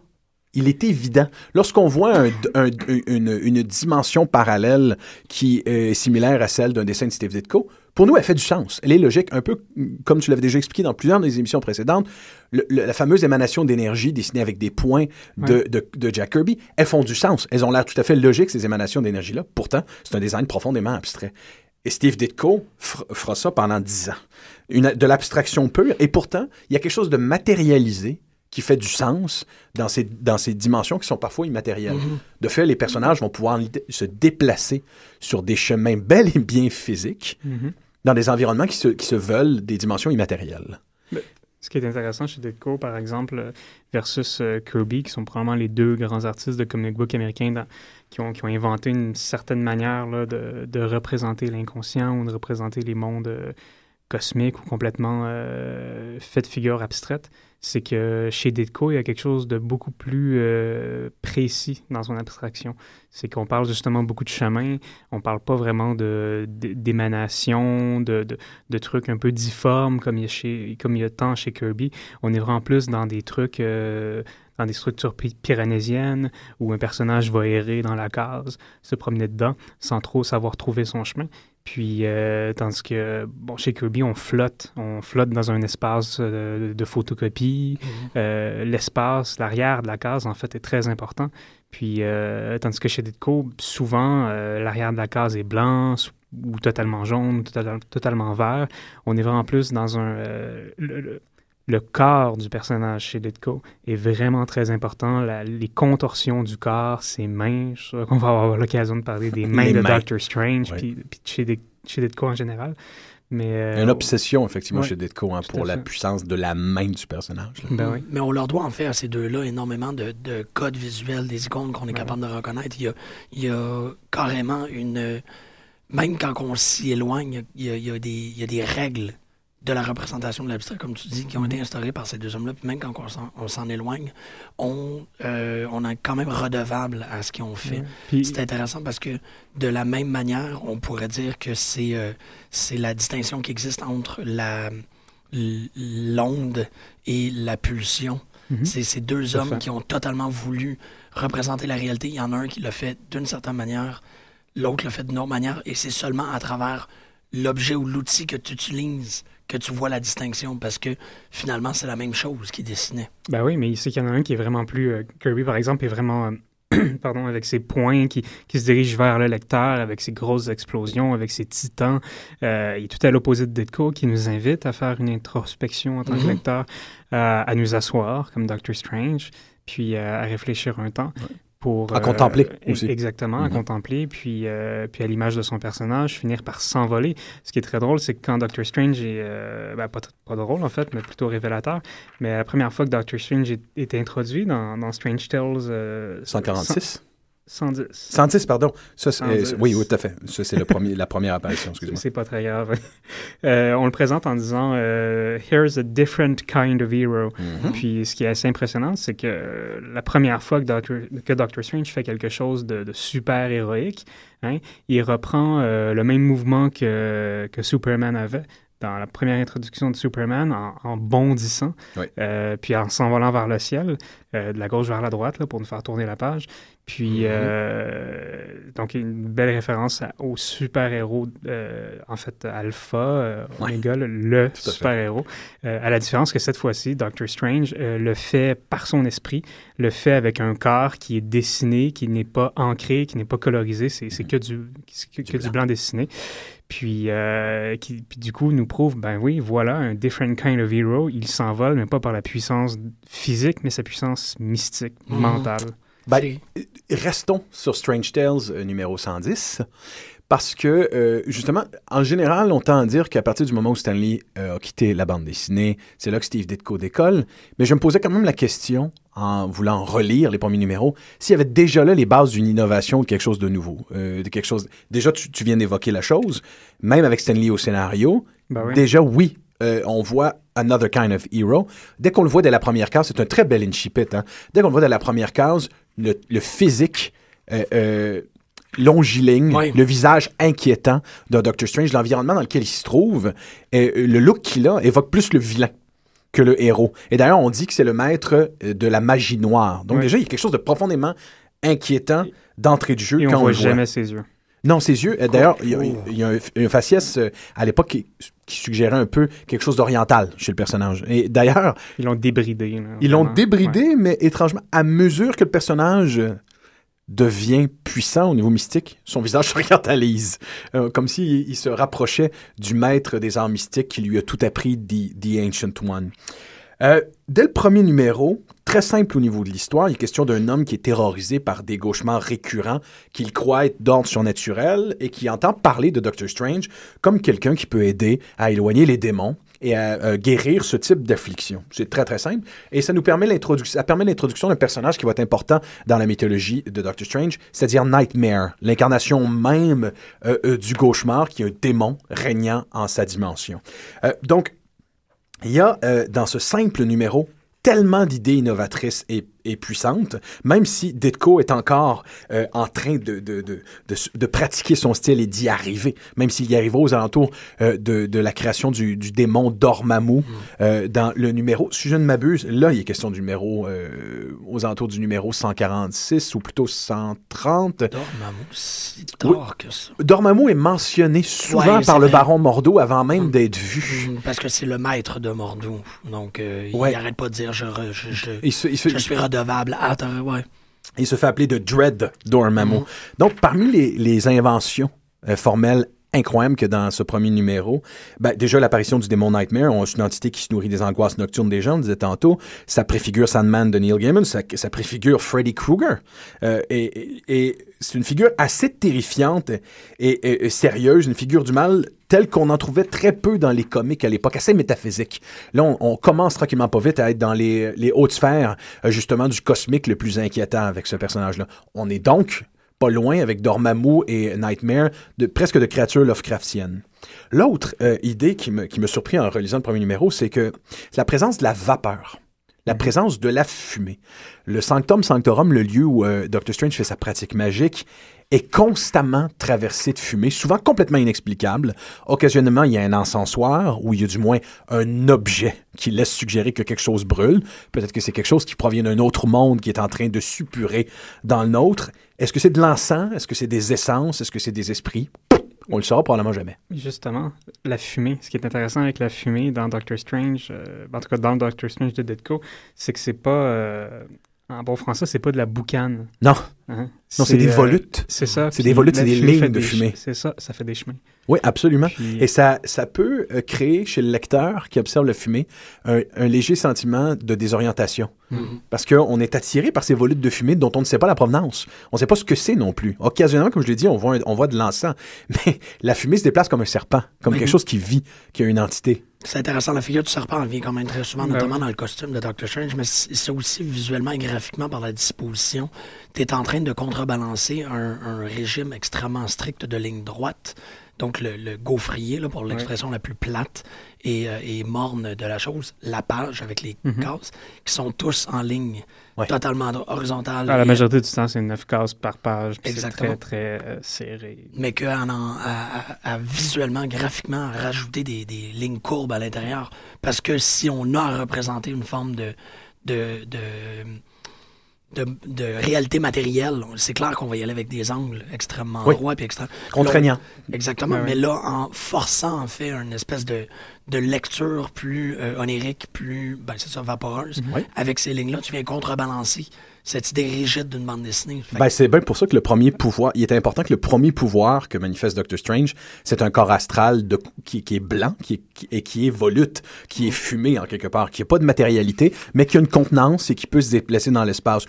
Il est évident. Lorsqu'on voit un- un- une, une dimension parallèle qui est similaire à celle d'un dessin de Steve Ditko, pour nous, elle fait du sens. Elle est logique, un peu comme tu l'avais déjà expliqué dans plusieurs des émissions précédentes. Le- le- la fameuse émanation d'énergie dessinée avec des points de, Ouais. de- de Jack Kirby, elles font du sens. Elles ont l'air tout à fait logiques, ces émanations d'énergie-là. Pourtant, c'est un design profondément abstrait. Et Steve Ditko fer- fera ça pendant dix ans. Une, de l'abstraction pure. Et pourtant, il y a quelque chose de matérialisé qui fait du sens dans ces, dans ces dimensions qui sont parfois immatérielles. Mhm. De fait, les personnages vont pouvoir se déplacer sur des chemins bel et bien physiques Mhm. Dans des environnements qui se, qui se veulent des dimensions immatérielles. Ce qui est intéressant chez Ditko, par exemple, versus euh, Kirby, qui sont probablement les deux grands artistes de comic book américains qui, ont, qui ont inventé une certaine manière là, de, de représenter l'inconscient ou de représenter les mondes euh, cosmiques ou complètement euh, faits de figures abstraites, c'est que chez Ditko, il y a quelque chose de beaucoup plus euh, précis dans son abstraction. C'est qu'on parle justement beaucoup de chemin, on parle pas vraiment de, d'émanation, de, de, trucs un peu difformes comme il y a, chez, comme il y a tant chez Kirby. On est vraiment plus dans des trucs, euh, dans des structures pyrénésiennes où un personnage va errer dans la case, se promener dedans sans trop savoir trouver son chemin. Puis, euh, tandis que, bon, chez Kirby, on flotte. On flotte dans un espace euh, de photocopie. Euh, L'espace, l'arrière de la case, en fait, est très important. Puis, euh, tandis que chez Ditko, souvent, euh, l'arrière de la case est blanc ou totalement jaune, total- totalement vert. On est vraiment plus dans un... euh, le, le- le corps du personnage chez Ditko est vraiment très important. La- les contorsions du corps, ses mains, je suis sûr qu'on va avoir l'occasion de parler des mains Les de mains. Doctor Strange, puis, chez, chez Ditko en général. Mais, Il y euh, a une obsession, effectivement, ouais, chez Ditko hein, pour la puissance de la main du personnage. Ben oui. Mais on leur doit en faire à ces deux-là énormément de, de codes visuels, des icônes qu'on est capable de reconnaître. Il y a, il y a carrément une. Même quand on s'y éloigne, il y, a, il y a des, il y a des règles de la représentation de l'abstrait, comme tu dis, qui ont été instaurées par ces deux hommes-là. Puis même quand on s'en, éloigne, on, euh, on est quand même redevable à ce qu'ils ont fait. Puis- C'est intéressant parce que de la même manière, on pourrait dire que c'est euh, c'est la distinction qui existe entre la l'onde et la pulsion. Mhm. C'est ces deux hommes qui ont totalement voulu représenter la réalité. Il y en a un qui l'a fait d'une certaine manière, l'autre l'a fait d'une autre manière, et c'est seulement à travers l'objet ou l'outil que tu utilises que tu vois la distinction, parce que finalement, c'est la même chose qui dessinait. Ben oui, mais il sait qu'il y en a un qui est vraiment plus. euh, Kirby, par exemple, est vraiment. euh, [CLEARS THROAT] pardon, avec ses points qui, qui se dirigent vers le lecteur, avec ses grosses explosions, avec ses titans. Euh, il est tout à l'opposé de Ditko, qui nous invite à faire une introspection en tant que Mhm. lecteur, à nous asseoir, comme Doctor Strange, puis euh, à réfléchir un temps. Pour, À contempler e- aussi. Exactement, à Mhm. contempler, puis, euh, puis à l'image de son personnage, finir par s'envoler. Ce qui est très drôle, c'est que quand Doctor Strange est, euh, ben, pas, pas drôle en fait, mais plutôt révélateur, mais la première fois que Doctor Strange est, est introduit dans, dans Strange Tales... euh, 146? 110. 110, pardon. Ça, c'est- 110. euh, oui, oui, tout à fait. Ça, c'est la première apparition, excuse-moi. C'est pas très grave. [LAUGHS] Euh, on le présente en disant euh, Here's a different kind of hero. Mhm. Puis ce qui est assez impressionnant, c'est que la première fois que Doctor, que Doctor Strange fait quelque chose de, de super héroïque, hein, il reprend euh, le même mouvement que, que Superman avait dans la première introduction de Superman en, en bondissant, Oui. euh, puis en s'envolant vers le ciel, euh, de la gauche vers la droite, là, pour nous faire tourner la page. Puis, Mhm. euh, donc, une belle référence à- au super-héros, euh, en fait, Alpha, Ouais. Omega, le, super-héros. À la différence que cette fois-ci, Doctor Strange le fait par son esprit, le fait avec un corps qui est dessiné, qui n'est pas ancré, qui n'est pas colorisé, c'est que, du, que, que du blanc dessiné. Puis, euh, qui, puis du coup, nous prouve, ben oui, voilà, un different kind of hero. Il s'envole, mais pas par la puissance physique, mais sa puissance mystique, Mhm. mentale. Ben, restons sur Strange Tales euh, numéro 110. Parce que, euh, justement, en général, on tend à dire qu'à partir du moment où Stanley euh, a quitté la bande dessinée, c'est là que Steve Ditko décolle. Mais je me posais quand même la question, en voulant relire les premiers numéros, s'il y avait déjà là les bases d'une innovation ou de quelque chose de nouveau. euh, de quelque chose... Déjà, tu, tu viens d'évoquer la chose, même avec Stanley au scénario. Ben oui. Déjà, oui, euh, on voit Another Kind of Hero. Dès qu'on le voit dès la première case, c'est un très bel incipit. Hein? Dès qu'on le voit dès la première case, le, le physique, euh, euh, longiligne, le visage inquiétant de Doctor Strange, l'environnement dans lequel il se trouve, et le look qu'il a évoque plus le vilain que le héros. Et d'ailleurs, on dit que c'est le maître euh, de la magie noire. Donc déjà, il y a quelque chose de profondément inquiétant d'entrée de jeu et quand on voit jamais ses yeux. Non, ses yeux. euh, D'ailleurs, il y a, y a un, un faciès euh, à l'époque qui, qui suggérait un peu quelque chose d'oriental chez le personnage. Et d'ailleurs, Ils l'ont débridé. là, ils l'ont débridé, mais étrangement, à mesure que le personnage euh, devient puissant au niveau mystique, son visage [LAUGHS] s'orientalise, Euh, comme s'il il se rapprochait du maître des arts mystiques qui lui a tout appris, The, The Ancient One. Euh, dès le premier numéro, très simple au niveau de l'histoire, il est question d'un homme qui est terrorisé par des gauchemars récurrents qu'il croit être d'ordre surnaturel et qui entend parler de Doctor Strange comme quelqu'un qui peut aider à éloigner les démons et à euh, guérir ce type d'affliction. C'est très très simple et ça nous permet l'introduction, ça permet l'introduction d'un personnage qui va être important dans la mythologie de Doctor Strange, c'est-à-dire Nightmare, l'incarnation même euh, euh, du cauchemar qui est un démon régnant en sa dimension. Donc il y a dans ce simple numéro tellement d'idées innovatrices et, et puissantes, même si Ditko est encore euh, en train de, de, de, de, de pratiquer son style et d'y arriver, même s'il y arrive aux alentours euh, de, de la création du, du démon Dormammu euh, dans le numéro, si je ne m'abuse, là il est question du numéro, euh, aux alentours du numéro 146 ou plutôt 130. Dormammu, si tard que ça. Dormammu est mentionné souvent Ouais, par le vrai. baron Mordo avant même d'être vu. Mm, Parce que c'est le maître de Mordo. Donc, Ouais. il arrête pas de dire je, re- je, je, Il se- il se- je suis redevable. Ah, ouais. Il se fait appeler de Dread Dormammu. Donc, parmi les, les inventions euh, formelles incroyables que dans ce premier numéro, ben, déjà l'apparition du démon Nightmare, on une entité qui se nourrit des angoisses nocturnes des gens, on disait tantôt, ça préfigure Sandman de Neil Gaiman, ça, préfigure Freddy Krueger. Euh, et c'est une figure assez terrifiante et, sérieuse, une figure du mal telle qu'on en trouvait très peu dans les comics à l'époque, assez métaphysique. Là, on, commence tranquillement pas vite à être dans les, les hautes sphères, euh, justement, du cosmique le plus inquiétant avec ce personnage-là. On est donc pas loin avec Dormammu et Nightmare, de, presque de créatures Lovecraftiennes. L'autre euh, idée qui me, qui me surprit en relisant le premier numéro, c'est que la présence de la vapeur. La présence de la fumée. Le Sanctum Sanctorum, le lieu où euh, Doctor Strange fait sa pratique magique, est constamment traversé de fumée, souvent complètement inexplicable. Occasionnellement, il y a un encensoir ou il y a du moins un objet qui laisse suggérer que quelque chose brûle. Peut-être que c'est quelque chose qui provient d'un autre monde qui est en train de suppurer dans le nôtre. Est-ce que c'est de l'encens? Est-ce que c'est des essences? Est-ce que c'est des esprits? On le saura probablement jamais. Justement, la fumée. Ce qui est intéressant avec la fumée dans Doctor Strange, euh, en tout cas dans Doctor Strange de Ditko, c'est que c'est pas. euh, en bon français, c'est pas de la boucane. Non. Hein? Non, c'est des euh, volutes. C'est ça. C'est des volutes, c'est des lignes de fumée. C'est ça, ça fait des chemins. Oui, absolument. Puis- Et ça, ça peut euh, créer chez le lecteur qui observe la fumée un, un léger sentiment de désorientation. Mhm. Parce qu'on est attiré par ces volutes de fumée dont on ne sait pas la provenance. On ne sait pas ce que c'est non plus. Occasionnellement, comme je l'ai dit, on voit, un- on voit de l'encens. [LAUGHS] Mais la fumée se déplace comme un serpent, comme quelque chose qui vit, qui a une entité. C'est intéressant, la figure du serpent revient quand même très souvent, Ben notamment dans le costume de Doctor Strange, mais c'est c'est aussi visuellement et graphiquement par la disposition. Tu es en train de contrebalancer un, un régime extrêmement strict de ligne droite, donc le, le gaufrier, là, pour l'expression la plus plate et, euh, et morne de la chose, la page avec les Mhm. cases, qui sont tous en ligne, totalement horizontale. Ah, la majorité du temps, c'est 9 cases par page. Exactement. très, très euh, serré. mais qu'à en- à, à- visuellement, graphiquement, rajouter des, des lignes courbes à l'intérieur. Parce que si on a à représenter une forme de, de, de, de, de réalité matérielle, c'est clair qu'on va y aller avec des angles extrêmement Oui. droits puis extrêmement Contraignant. Exactement. Ouais, ouais. Mais là, en forçant en fait une espèce de, de lecture plus euh, onérique, plus, ben, c'est ça, vaporeuse, Oui. avec ces lignes-là, tu viens contrebalancer cette idée rigide d'une bande dessinée. Ben, c'est bien pour ça que le premier pouvoir, il est important que le premier pouvoir que manifeste Doctor Strange, c'est un corps astral de, qui, qui est blanc qui est- qui- et qui est volute, qui est fumé en quelque part, qui n'a pas de matérialité, mais qui a une contenance et qui peut se déplacer dans l'espace.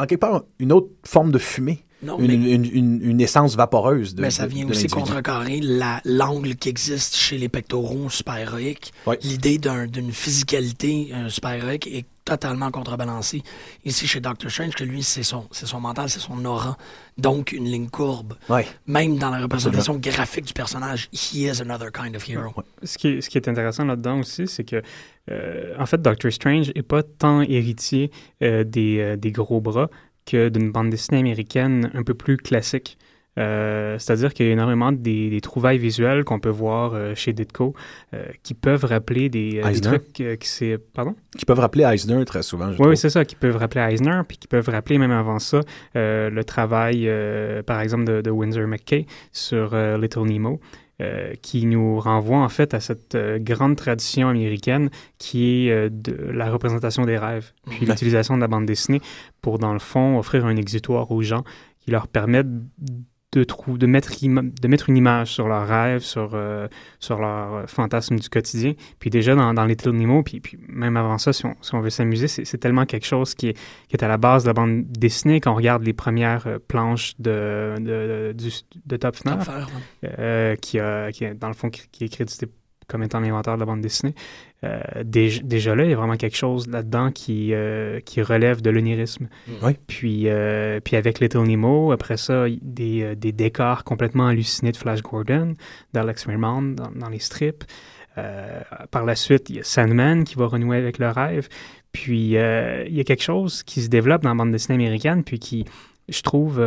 En quelque part, une autre forme de fumée. Non, une, mais- une, une- une essence vaporeuse de Mais ça de- vient de aussi l'individu. contrecarrer la- l'angle qui existe chez les pectoraux super-héroïques. L'idée d'un- d'une physicalité euh, super-héroïque est totalement contrebalancée. Ici, chez Doctor Strange, que lui, c'est son, c'est son mental, c'est son aura. Donc, une ligne courbe. Ouais. Même dans la représentation graphique du personnage, he is another kind of hero. Ce qui est, ce qui est intéressant là-dedans aussi, c'est que, euh, en fait, Doctor Strange n'est pas tant héritier euh, des, euh, des gros bras que d'une bande dessinée américaine un peu plus classique. Euh, c'est-à-dire qu'il y a énormément des, des trouvailles visuelles qu'on peut voir euh, chez Ditko euh, qui peuvent rappeler des, des trucs qui c'est... Pardon? Qui peuvent rappeler Eisner très souvent, Oui, oui c'est ça, qui peuvent rappeler Eisner, puis qui peuvent rappeler même avant ça le travail, par exemple, de, de Windsor McKay sur Little Nemo. Euh, qui nous renvoie en fait à cette euh, grande tradition américaine qui est euh, de la représentation des rêves, puis l'utilisation de la bande dessinée pour, dans le fond, offrir un exutoire aux gens qui leur permettent de, de, mettre, de mettre une image sur leurs rêves, sur, euh, sur leurs fantasmes du quotidien. Puis déjà dans, dans Little Nemo, puis, puis même avant ça, si on, si on veut s'amuser, c'est tellement quelque chose qui est, qui est à la base de la bande dessinée. Quand on regarde les premières euh, planches de, de, de, de Top Fnair, euh, qui, a, qui, dans le fond, qui, qui est crédité comme étant l'inventeur de la bande dessinée. Euh, déjà, là, il y a vraiment quelque chose là-dedans qui, euh, qui relève de l'onirisme. Mm. Oui. Puis, euh, puis avec Little Nemo, après ça, des, des décors complètement hallucinés de Flash Gordon, d'Alex Raymond dans, dans, les strips. par la suite, il y a Sandman qui va renouer avec le rêve. Puis il y a quelque chose qui se développe dans la bande dessinée américaine, puis qui, je trouve,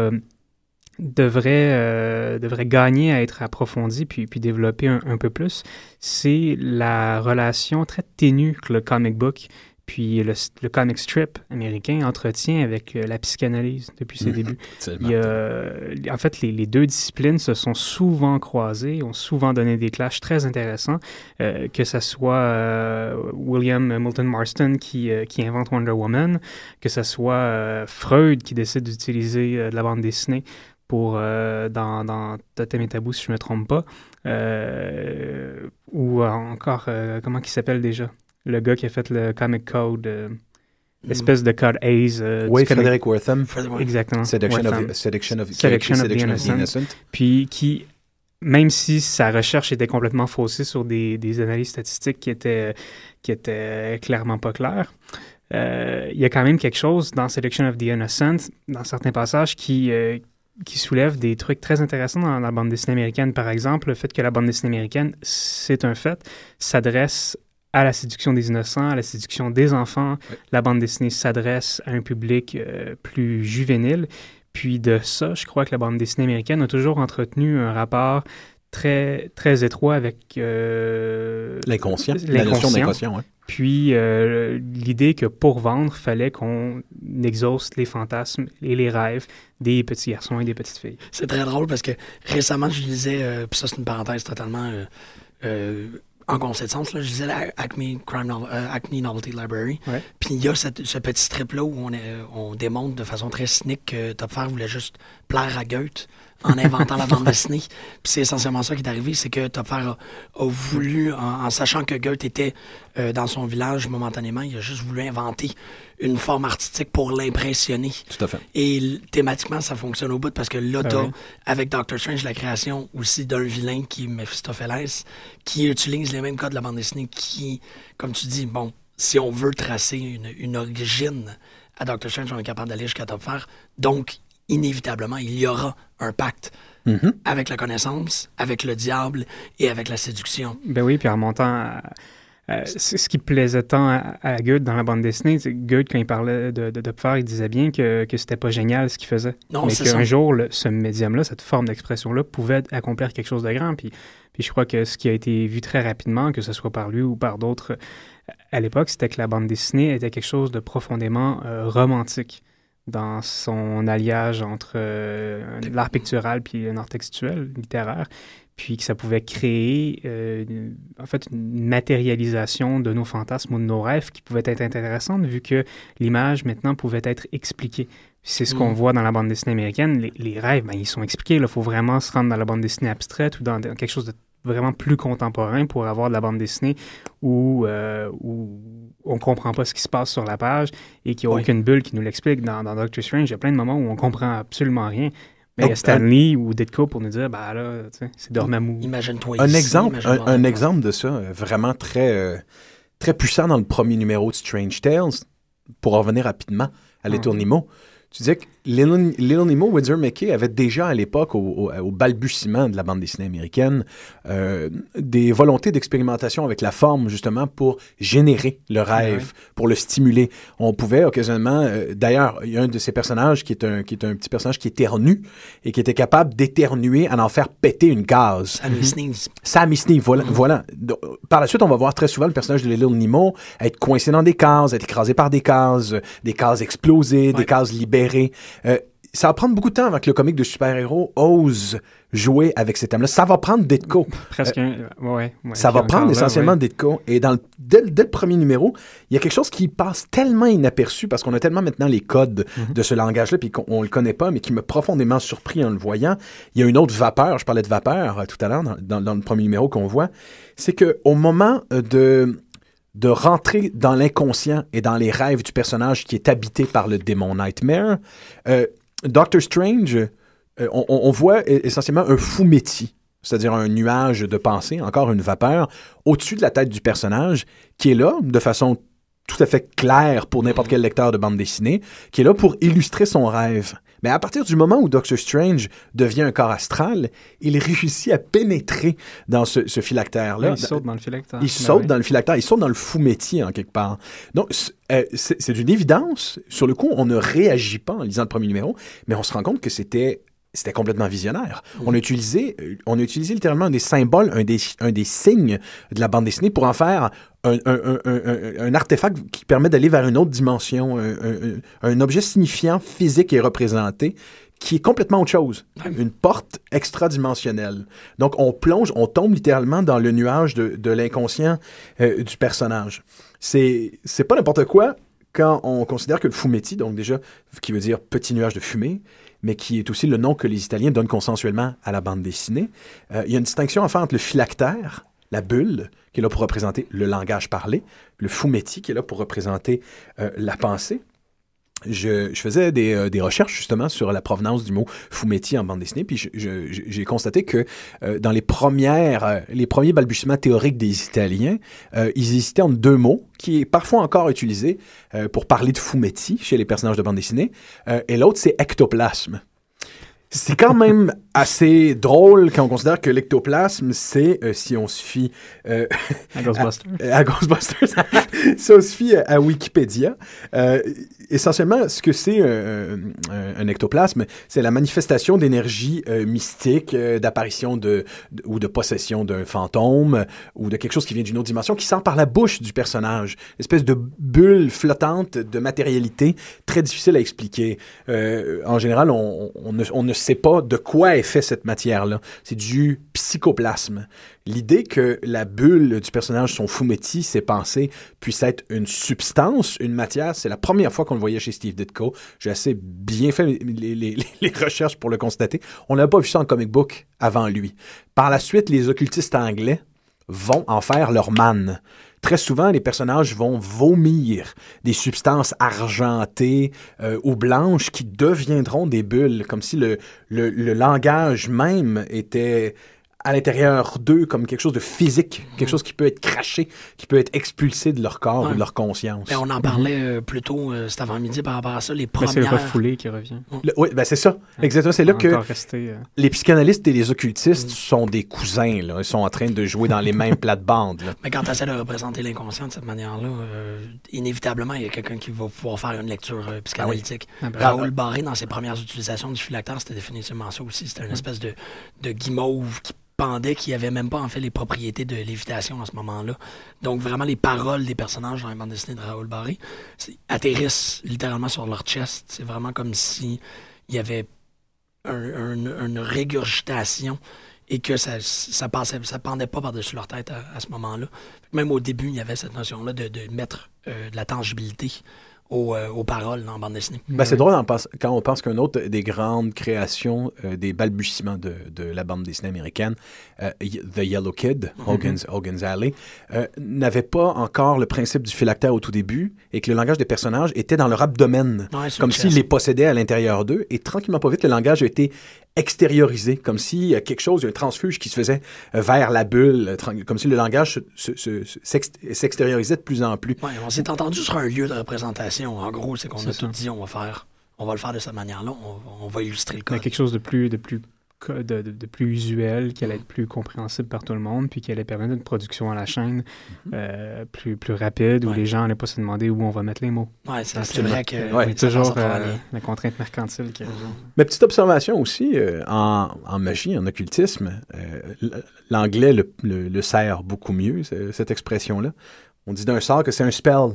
devrait, euh, devrait gagner à être approfondi puis, puis développer un, peu plus, c'est la relation très ténue que le comic book puis le, le comic strip américain entretient avec euh, la psychanalyse depuis ses mhm. débuts. Il en fait, les, les, deux disciplines se sont souvent croisées, ont souvent donné des clashs très intéressants, euh, que ce soit William Moulton Marston qui, qui invente Wonder Woman, que ce soit Freud qui décide d'utiliser de la bande dessinée pour, euh, dans, dans Totem et Tabou, si je ne me trompe pas. Euh, ou encore, euh, comment il s'appelle déjà? Le gars qui a fait le Comic Code, l'espèce de code A's. oui, Frederick Wortham. Exactement. Seduction of, seduction of, seduction of, the innocent. Puis qui, même si sa recherche était complètement faussée sur des, des analyses statistiques qui étaient, qui étaient clairement pas claires, il y a quand même quelque chose dans Seduction of the Innocent, dans certains passages, qui, qui soulève des trucs très intéressants dans la bande dessinée américaine. Par exemple, le fait que la bande dessinée américaine, c'est un fait, s'adresse à la séduction des innocents, à la séduction des enfants. La bande dessinée s'adresse à un public euh, plus juvénile. Puis de ça, je crois que la bande dessinée américaine a toujours entretenu un rapport très, très étroit avec euh, l'inconscient. L'inconscient. Puis euh, l'idée que pour vendre, fallait qu'on exauce les fantasmes et les rêves des petits garçons et des petites filles. C'est très drôle parce que récemment, je lisais, euh, puis ça c'est une parenthèse totalement euh, en conséquence, là, je lisais la Acme, Crime Acme Novelty Library. Puis il y a ce petit strip-là où on, on démontre de façon très cynique que Topfer voulait juste plaire à Goethe en inventant la bande dessinée. Puis c'est essentiellement ça qui est arrivé, c'est que Topfer a, a, voulu, en, sachant que Goethe était euh, dans son village momentanément, il a juste voulu inventer une forme artistique pour l'impressionner. Tout à fait. Et thématiquement, ça fonctionne au bout parce que là, ben avec Doctor Strange, la création aussi d'un vilain qui est Mephistopheles, qui utilise les mêmes codes de la bande dessinée, qui, comme tu dis, bon, si on veut tracer une, une origine à Doctor Strange, on est capable d'aller jusqu'à Topfer. Donc, inévitablement, il y aura un pacte mm-hmm. avec la connaissance, avec le diable et avec la séduction. Ben oui, puis en montant ce qui plaisait tant à, à, Goethe dans la bande dessinée, c'est Goethe, quand il parlait de, de Dopfer, il disait bien que, que c'était pas génial ce qu'il faisait. Non, mais qu'un jour, ce médium-là, cette forme d'expression-là, pouvait accomplir quelque chose de grand. Puis, puis je crois que ce qui a été vu très rapidement, que ce soit par lui ou par d'autres à l'époque, c'était que la bande dessinée était quelque chose de profondément euh, romantique dans son alliage entre euh, l'art pictural puis l'art textuel, littéraire, puis que ça pouvait créer euh, en fait une matérialisation de nos fantasmes ou de nos rêves qui pouvait être intéressante vu que l'image maintenant pouvait être expliquée. C'est ce qu'on mm. voit dans la bande dessinée américaine. Les, rêves, ben, ils sont expliqués. Il faut vraiment se rendre dans la bande dessinée abstraite ou dans quelque chose de vraiment plus contemporain pour avoir de la bande dessinée où, euh, où on comprend pas ce qui se passe sur la page et qu'il n'y a aucune bulle qui nous l'explique. Dans, dans, Doctor Strange, il y a plein de moments où on comprend absolument rien. Mais il y a Stanley ou Ditko pour nous dire, bah là, c'est Dormammu. Imagine-toi un exemple, un, exemple de ça, euh, vraiment très, euh, très puissant dans le premier numéro de Strange Tales, pour revenir rapidement à l'étournimo, tu disais que Nemo, Windsor McKay avait déjà à l'époque, au, au, balbutiement de la bande dessinée américaine, euh, des volontés d'expérimentation avec la forme, justement, pour générer le rêve, pour le stimuler. On pouvait occasionnellement, euh, d'ailleurs, il y a un de ces personnages qui est un, qui est un petit personnage qui éternue et qui était capable d'éternuer en en faire péter une case. Sammy Sneeze. Sammy Sneeze, voilà. Mhm. voilà. Par la suite, on va voir très souvent le personnage de Little Nemo être coincé dans des cases, être écrasé par des cases, des cases explosées, des cases libérées euh, ça va prendre beaucoup de temps avant que le comique de super-héros ose jouer avec ces thèmes-là. Ça va prendre Ditko. [LAUGHS] Presque un... ouais, Ça va prendre essentiellement Ditko. Et dans le, dès, le premier numéro, il y a quelque chose qui passe tellement inaperçu parce qu'on a tellement maintenant les codes Mhm. de ce langage-là puis qu'on le connaît pas, mais qui m'a profondément surpris en le voyant. Il y a une autre vapeur, je parlais de vapeur euh, tout à l'heure dans, dans, dans, le premier numéro qu'on voit, c'est qu'au moment euh, de de rentrer dans l'inconscient et dans les rêves du personnage qui est habité par le démon Nightmare, euh, Doctor Strange, euh, on, on, voit essentiellement un fou métier, c'est-à-dire un nuage de pensée, encore une vapeur, au-dessus de la tête du personnage, qui est là de façon tout à fait claire pour n'importe quel lecteur de bande dessinée, qui est là pour illustrer son rêve. Mais à partir du moment où Doctor Strange devient un corps astral, il réussit à pénétrer dans ce, ce phylactère-là. Oui, il saute dans le phylactère. Il saute dans le phylactère, il saute dans le fou métier en quelque part. Donc, euh, c'est d'une évidence. Sur le coup, on ne réagit pas en lisant le premier numéro, mais on se rend compte que c'était c'était complètement visionnaire. Mmh. On, a utilisé, on a utilisé littéralement un des symboles, un des, un des signes de la bande dessinée pour en faire un, un, un, un artefact qui permet d'aller vers une autre dimension, un, objet signifiant physique et représenté qui est complètement autre chose. Une porte extradimensionnelle. Donc, on plonge, on tombe littéralement dans le nuage de, de l'inconscient euh, du personnage. C'est, c'est pas n'importe quoi quand on considère que le fumetti, donc déjà, qui veut dire petit nuage de fumée, mais qui est aussi le nom que les Italiens donnent consensuellement à la bande dessinée, euh, il y a une distinction faire entre le phylactère, la bulle, qui est là pour représenter le langage parlé, le fumetti, qui est là pour représenter euh, la pensée. Je, je, faisais des, euh, des, recherches justement sur la provenance du mot fumetti en bande dessinée, puis j'ai constaté que euh, dans les premières, euh, les premiers balbutiements théoriques des Italiens, ils hésitaient entre deux mots qui est parfois encore utilisé pour parler de fumetti chez les personnages de bande dessinée, et l'autre c'est ectoplasme. C'est quand même [LAUGHS] assez drôle quand on considère que l'ectoplasme, c'est, euh, si on se fie... Euh, à Ghostbusters. À, à Ghostbusters. [LAUGHS] si on se fie à, à Wikipédia, euh, essentiellement, ce que c'est un, ectoplasme, c'est la manifestation d'énergie euh, mystique, d'apparition de, ou de possession d'un fantôme ou de quelque chose qui vient d'une autre dimension qui sort par la bouche du personnage. Espèce de bulle flottante de matérialité très difficile à expliquer. Euh, en général, on, on, ne, on ne sait pas de quoi est fait cette matière-là. C'est du psychoplasme. L'idée que la bulle du personnage, son fumetti, ses pensées, puisse être une substance, une matière, c'est la première fois qu'on le voyait chez Steve Ditko. J'ai assez bien fait les, recherches pour le constater. On n'a pas vu ça en comic book avant lui. Par la suite, les occultistes anglais vont en faire leur manne. Très souvent, les personnages vont vomir des substances argentées euh, ou blanches qui deviendront des bulles, comme si le langage même était à l'intérieur d'eux comme quelque chose de physique, quelque chose qui peut être craché, qui peut être expulsé de leur corps Ouais. ou de leur conscience. Ben, on en parlait euh, plus tôt euh, cet avant-midi par rapport à ça, les premières... c'est le refoulé qui revient. Le- oui, ben c'est ça. Exactement. C'est là que resté, euh, les psychanalystes et les occultistes sont des cousins. Là. Ils sont en train de jouer dans les mêmes [LAUGHS] plates-bandes. là. Mais quand tu essaies de représenter l'inconscient de cette manière-là, euh, inévitablement, il y a quelqu'un qui va pouvoir faire une lecture euh, psychanalytique. Ah ben, Raoul Barré, dans ses premières utilisations du phylactère, c'était définitivement ça aussi. C'était une espèce de, de guimauve qui pendait, qui avait même pas en fait les propriétés de lévitation à ce moment-là. Donc vraiment, les paroles des personnages dans la bande dessinée de Raoul Barré atterrissent littéralement sur leur chest. C'est vraiment comme si il y avait un- un- une régurgitation et que ça, ça ça pendait pas par-dessus leur tête à, à ce moment-là. Même au début, il y avait cette notion-là de, de mettre euh, de la tangibilité aux, euh, aux paroles la bande dessinée. Ben, c'est drôle en pense- quand on pense qu'un autre des grandes créations, euh, des balbutiements de, de la bande dessinée américaine, euh, The Yellow Kid, Hogan's, Hogan's Alley, n'avait pas encore le principe du phylactère au tout début et que le langage des personnages était dans leur abdomen, Ouais, comme s'ils les possédaient à l'intérieur d'eux. Et tranquillement, pas vite, le langage a été extériorisé, comme si euh, quelque chose, un transfuge qui se faisait euh, vers la bulle, euh, comme si le langage se- se- se- s'ex- s'extériorisait de plus en plus. Ouais, on s'est entendu sur un lieu de représentation. En gros, c'est qu'on a tout dit, on va faire, on va le faire de cette manière-là, on, on va illustrer le code. quelque chose de plus, de plus, de, de- de plus usuel, qui allait être plus compréhensible par tout le monde, puis qui allait permettre une production à la chaîne euh, plus, plus rapide, où Ouais. les gens n'allaient pas se demander où on va mettre les mots. Ouais, c'est- vrai que Ouais, oui, toujours euh, la contrainte mercantile. qui- Mais petite observation aussi, euh, en, en magie, en occultisme, euh, l'anglais le, le- le sert beaucoup mieux, ce- cette expression-là. On dit d'un sort que c'est un spell.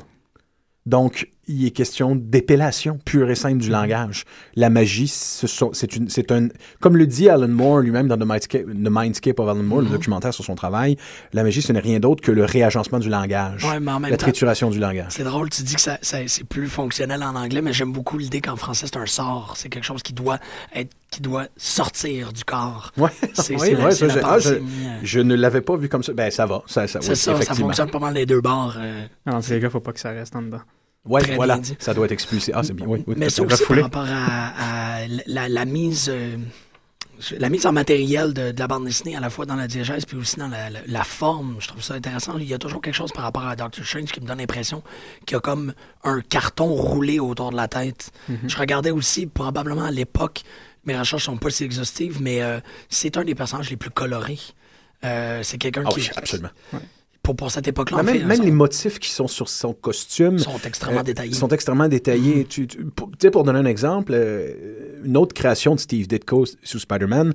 Donc, il est question d'épellation pure et simple du langage. La magie, ce c'est une, c'est un, comme le dit Alan Moore lui-même dans The Mindscape, The Mindscape of Alan Moore, le documentaire sur son travail, la magie, ce n'est rien d'autre que le réagencement du langage, Ouais, mais en même la temps- trituration du langage. C'est drôle, tu dis que ça, ça- c'est plus fonctionnel en anglais, mais j'aime beaucoup l'idée qu'en français, c'est un sort. C'est quelque chose qui doit être, qui doit sortir du corps. Ouais, C'est oui, c'est la- ouais, ça, ah, je- euh, je ne l'avais pas vu comme ça. Ben, ça va. Ça, ça, C'est oui, ça, ça fonctionne pas mal des deux bords. euh. Non, c'est les gars, faut pas que ça reste en dedans. Ouais, Très voilà, dit. ça doit être expulsé. Ah, c'est bien, oui. oui Mais ça aussi par rapport à, à la, la mise... euh, la mise en matériel de, de la bande dessinée, à la fois dans la diégèse puis aussi dans la, la- la forme, je trouve ça intéressant. Il y a toujours quelque chose par rapport à Doctor Strange qui me donne l'impression qu'il y a comme un carton roulé autour de la tête. Mhm. Je regardais aussi, probablement à l'époque, mes recherches sont pas si exhaustives, mais euh, c'est un des personnages les plus colorés. Euh, c'est quelqu'un Ah qui... oui, absolument. Pour, pour cette époque-là, en même, fait, même son- les motifs qui sont sur son costume Sont extrêmement détaillés. Sont extrêmement détaillés. Tu, tu- pour, tu pour donner un exemple, euh, une autre création de Steve Ditko sous Spider-Man,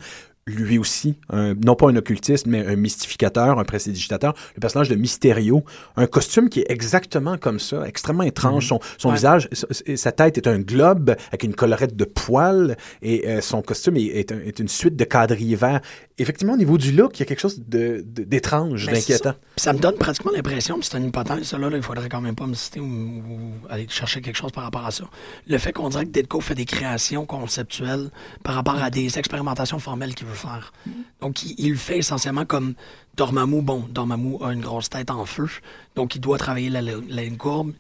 lui aussi, un- non pas un occultiste, mais un mystificateur, un prestidigitateur, le personnage de Mysterio, un costume qui est exactement comme ça, extrêmement étrange. Son, son Ouais. visage, sa- sa tête est un globe avec une collerette de poils et euh, son costume est, est un- est une suite de quadrillés verts. Effectivement, au niveau du look, il y a quelque chose de- de- d'étrange, Ben, d'inquiétant. ça. Me donne pratiquement l'impression, puis c'est une hypothèse, ça, là, il faudrait quand même pas me citer ou, ou aller chercher quelque chose par rapport à ça. Le fait qu'on dirait que Ditko fait des créations conceptuelles par rapport à des expérimentations formelles qu'il veut faire. Donc, il, il le fait essentiellement comme Dormammu. Bon, Dormammu a une grosse tête en feu, donc il doit travailler la, la, la ligne courbe.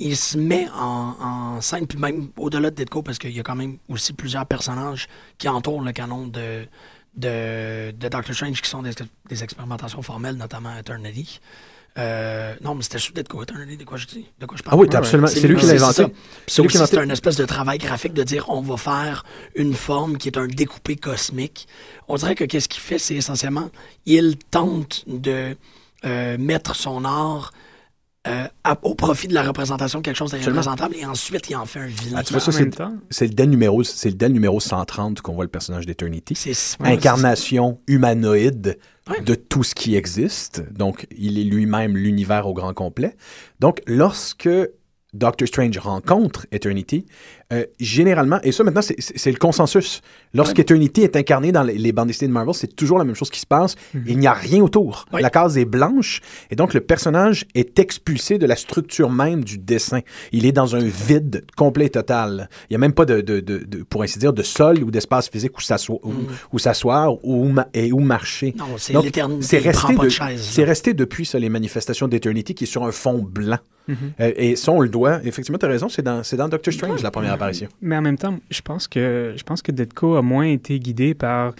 Il se met en, en scène, puis même au-delà de Ditko, parce qu'il y a quand même aussi plusieurs personnages qui entourent le canon de, de, de Doctor Strange qui sont des, des expérimentations formelles, notamment Eternity. Euh, non, mais c'était sous Ditko, Eternity, de quoi je dis? De quoi je parle? Ah oui, absolument. C'est lui qui l'a inventé. C'est lui qui c'est un espèce de travail graphique de dire on va faire une forme qui est un découpé cosmique. On dirait que qu'est-ce qu'il fait, c'est essentiellement, il tente de euh, mettre son art euh, à- au profit de la représentation de quelque chose de Absolument. représentable et ensuite il en fait un vilain. Ah, tu vois, ça, c'est c'est le den numéro, c'est le den numéro 130 qu'on voit le personnage d'Eternity. ouais, Incarnation humanoïde de tout ce qui existe. Donc, il est lui-même l'univers au grand complet. Donc, lorsque Doctor Strange rencontre Eternity, euh, généralement, et ça maintenant, c'est- le consensus. Lorsqu'Eternity est incarné dans les, les bandes dessinées de Marvel, c'est toujours la même chose qui se passe. Il n'y a rien autour. La case est blanche, et donc le personnage est expulsé de la structure même du dessin. Il est dans un vide complet et total. Il n'y a même pas de, de, de- de- pour ainsi dire, de sol ou d'espace physique où s'asseoir, où, où s'asseoir ou, ma- et où marcher. Non, c'est resté, de- resté depuis ça, les manifestations d'Eternity qui est sur un fond blanc. Mhm. Euh, et ça, on le doit. Effectivement, tu as raison, c'est dans, dans Doctor Strange, la première Mais en même temps, je pense que je pense que Ditko a moins été guidé par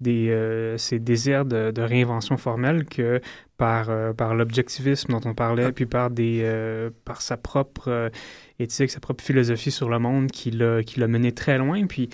des, euh, ses désirs de, réinvention formelle que par, euh, par l'objectivisme dont on parlait, puis par, des, euh, par sa propre euh, éthique, sa propre philosophie sur le monde qui l'a mené très loin. Puis,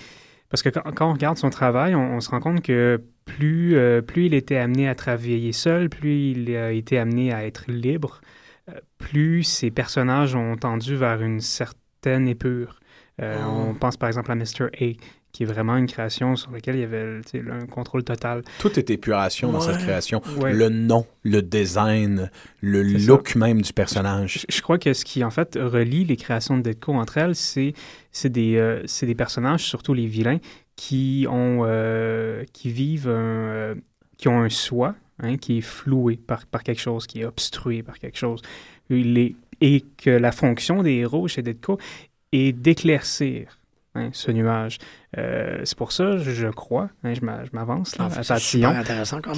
parce que quand, on regarde son travail, on, se rend compte que plus, euh, plus il était amené à travailler seul, plus il a été amené à être libre, euh, plus ses personnages ont tendu vers une certaine épure. Euh, Oh. On pense par exemple à Mr. A, qui est vraiment une création sur laquelle il y avait un contrôle total. Tout est épuration dans cette création. Ouais. Le nom, le design, le look même du personnage. Je crois que ce qui en fait relie les créations de Ditko entre elles, c'est c'est des, euh, c'est des personnages, surtout les vilains, qui ont euh, qui vivent un, euh, qui ont un soi, hein, qui est floué par, par quelque chose, qui est obstrué par quelque chose. Il est- et que la fonction des héros chez Ditko est d'éclaircir hein, ce nuage. Euh, c'est pour ça, je crois, hein, je m'a- je m'avance là, Ah, à c'est tatillon,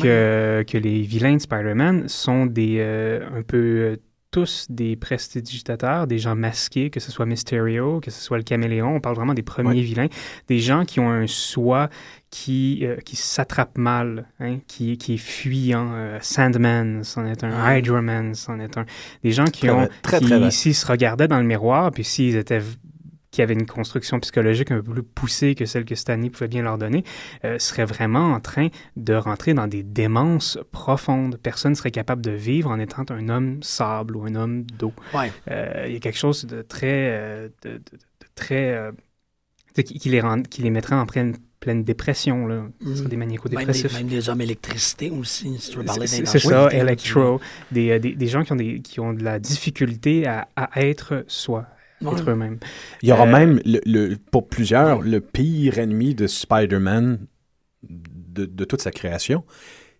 que, que les vilains de Spider-Man sont des euh, un peu euh, tous des prestidigitateurs, des gens masqués, que ce soit Mysterio, que ce soit le caméléon, on parle vraiment des premiers Ouais. vilains, des gens qui ont un soi qui, euh, qui s'attrape mal, hein, qui, qui est fuyant. Euh, Sandman, c'en est un. Ouais. Hydra Man, c'en est un. Des gens qui Très ont, très, qui, s'ils se regardaient dans le miroir, puis s'ils étaient qui avaient une construction psychologique un peu plus poussée que celle que Stanley pouvait bien leur donner, euh, seraient vraiment en train de rentrer dans des démences profondes. Personne ne serait capable de vivre en étant un homme sable ou un homme d'eau. Ouais. Euh, il y a quelque chose de très... euh, de, de- de très euh, qui, qui les rend, qui les mettrait en pleine, pleine dépression. Là. Ce serait des Même maniaco-dépressifs. même des hommes électricité aussi, si tu veux parler C'est ça. Electro. Des, des, des gens qui ont, des, qui ont de la difficulté à, à être soi, Ouais. être eux-mêmes. Il y aura Euh, même, le, le- pour plusieurs, le pire ennemi de Spider-Man de, de toute sa création.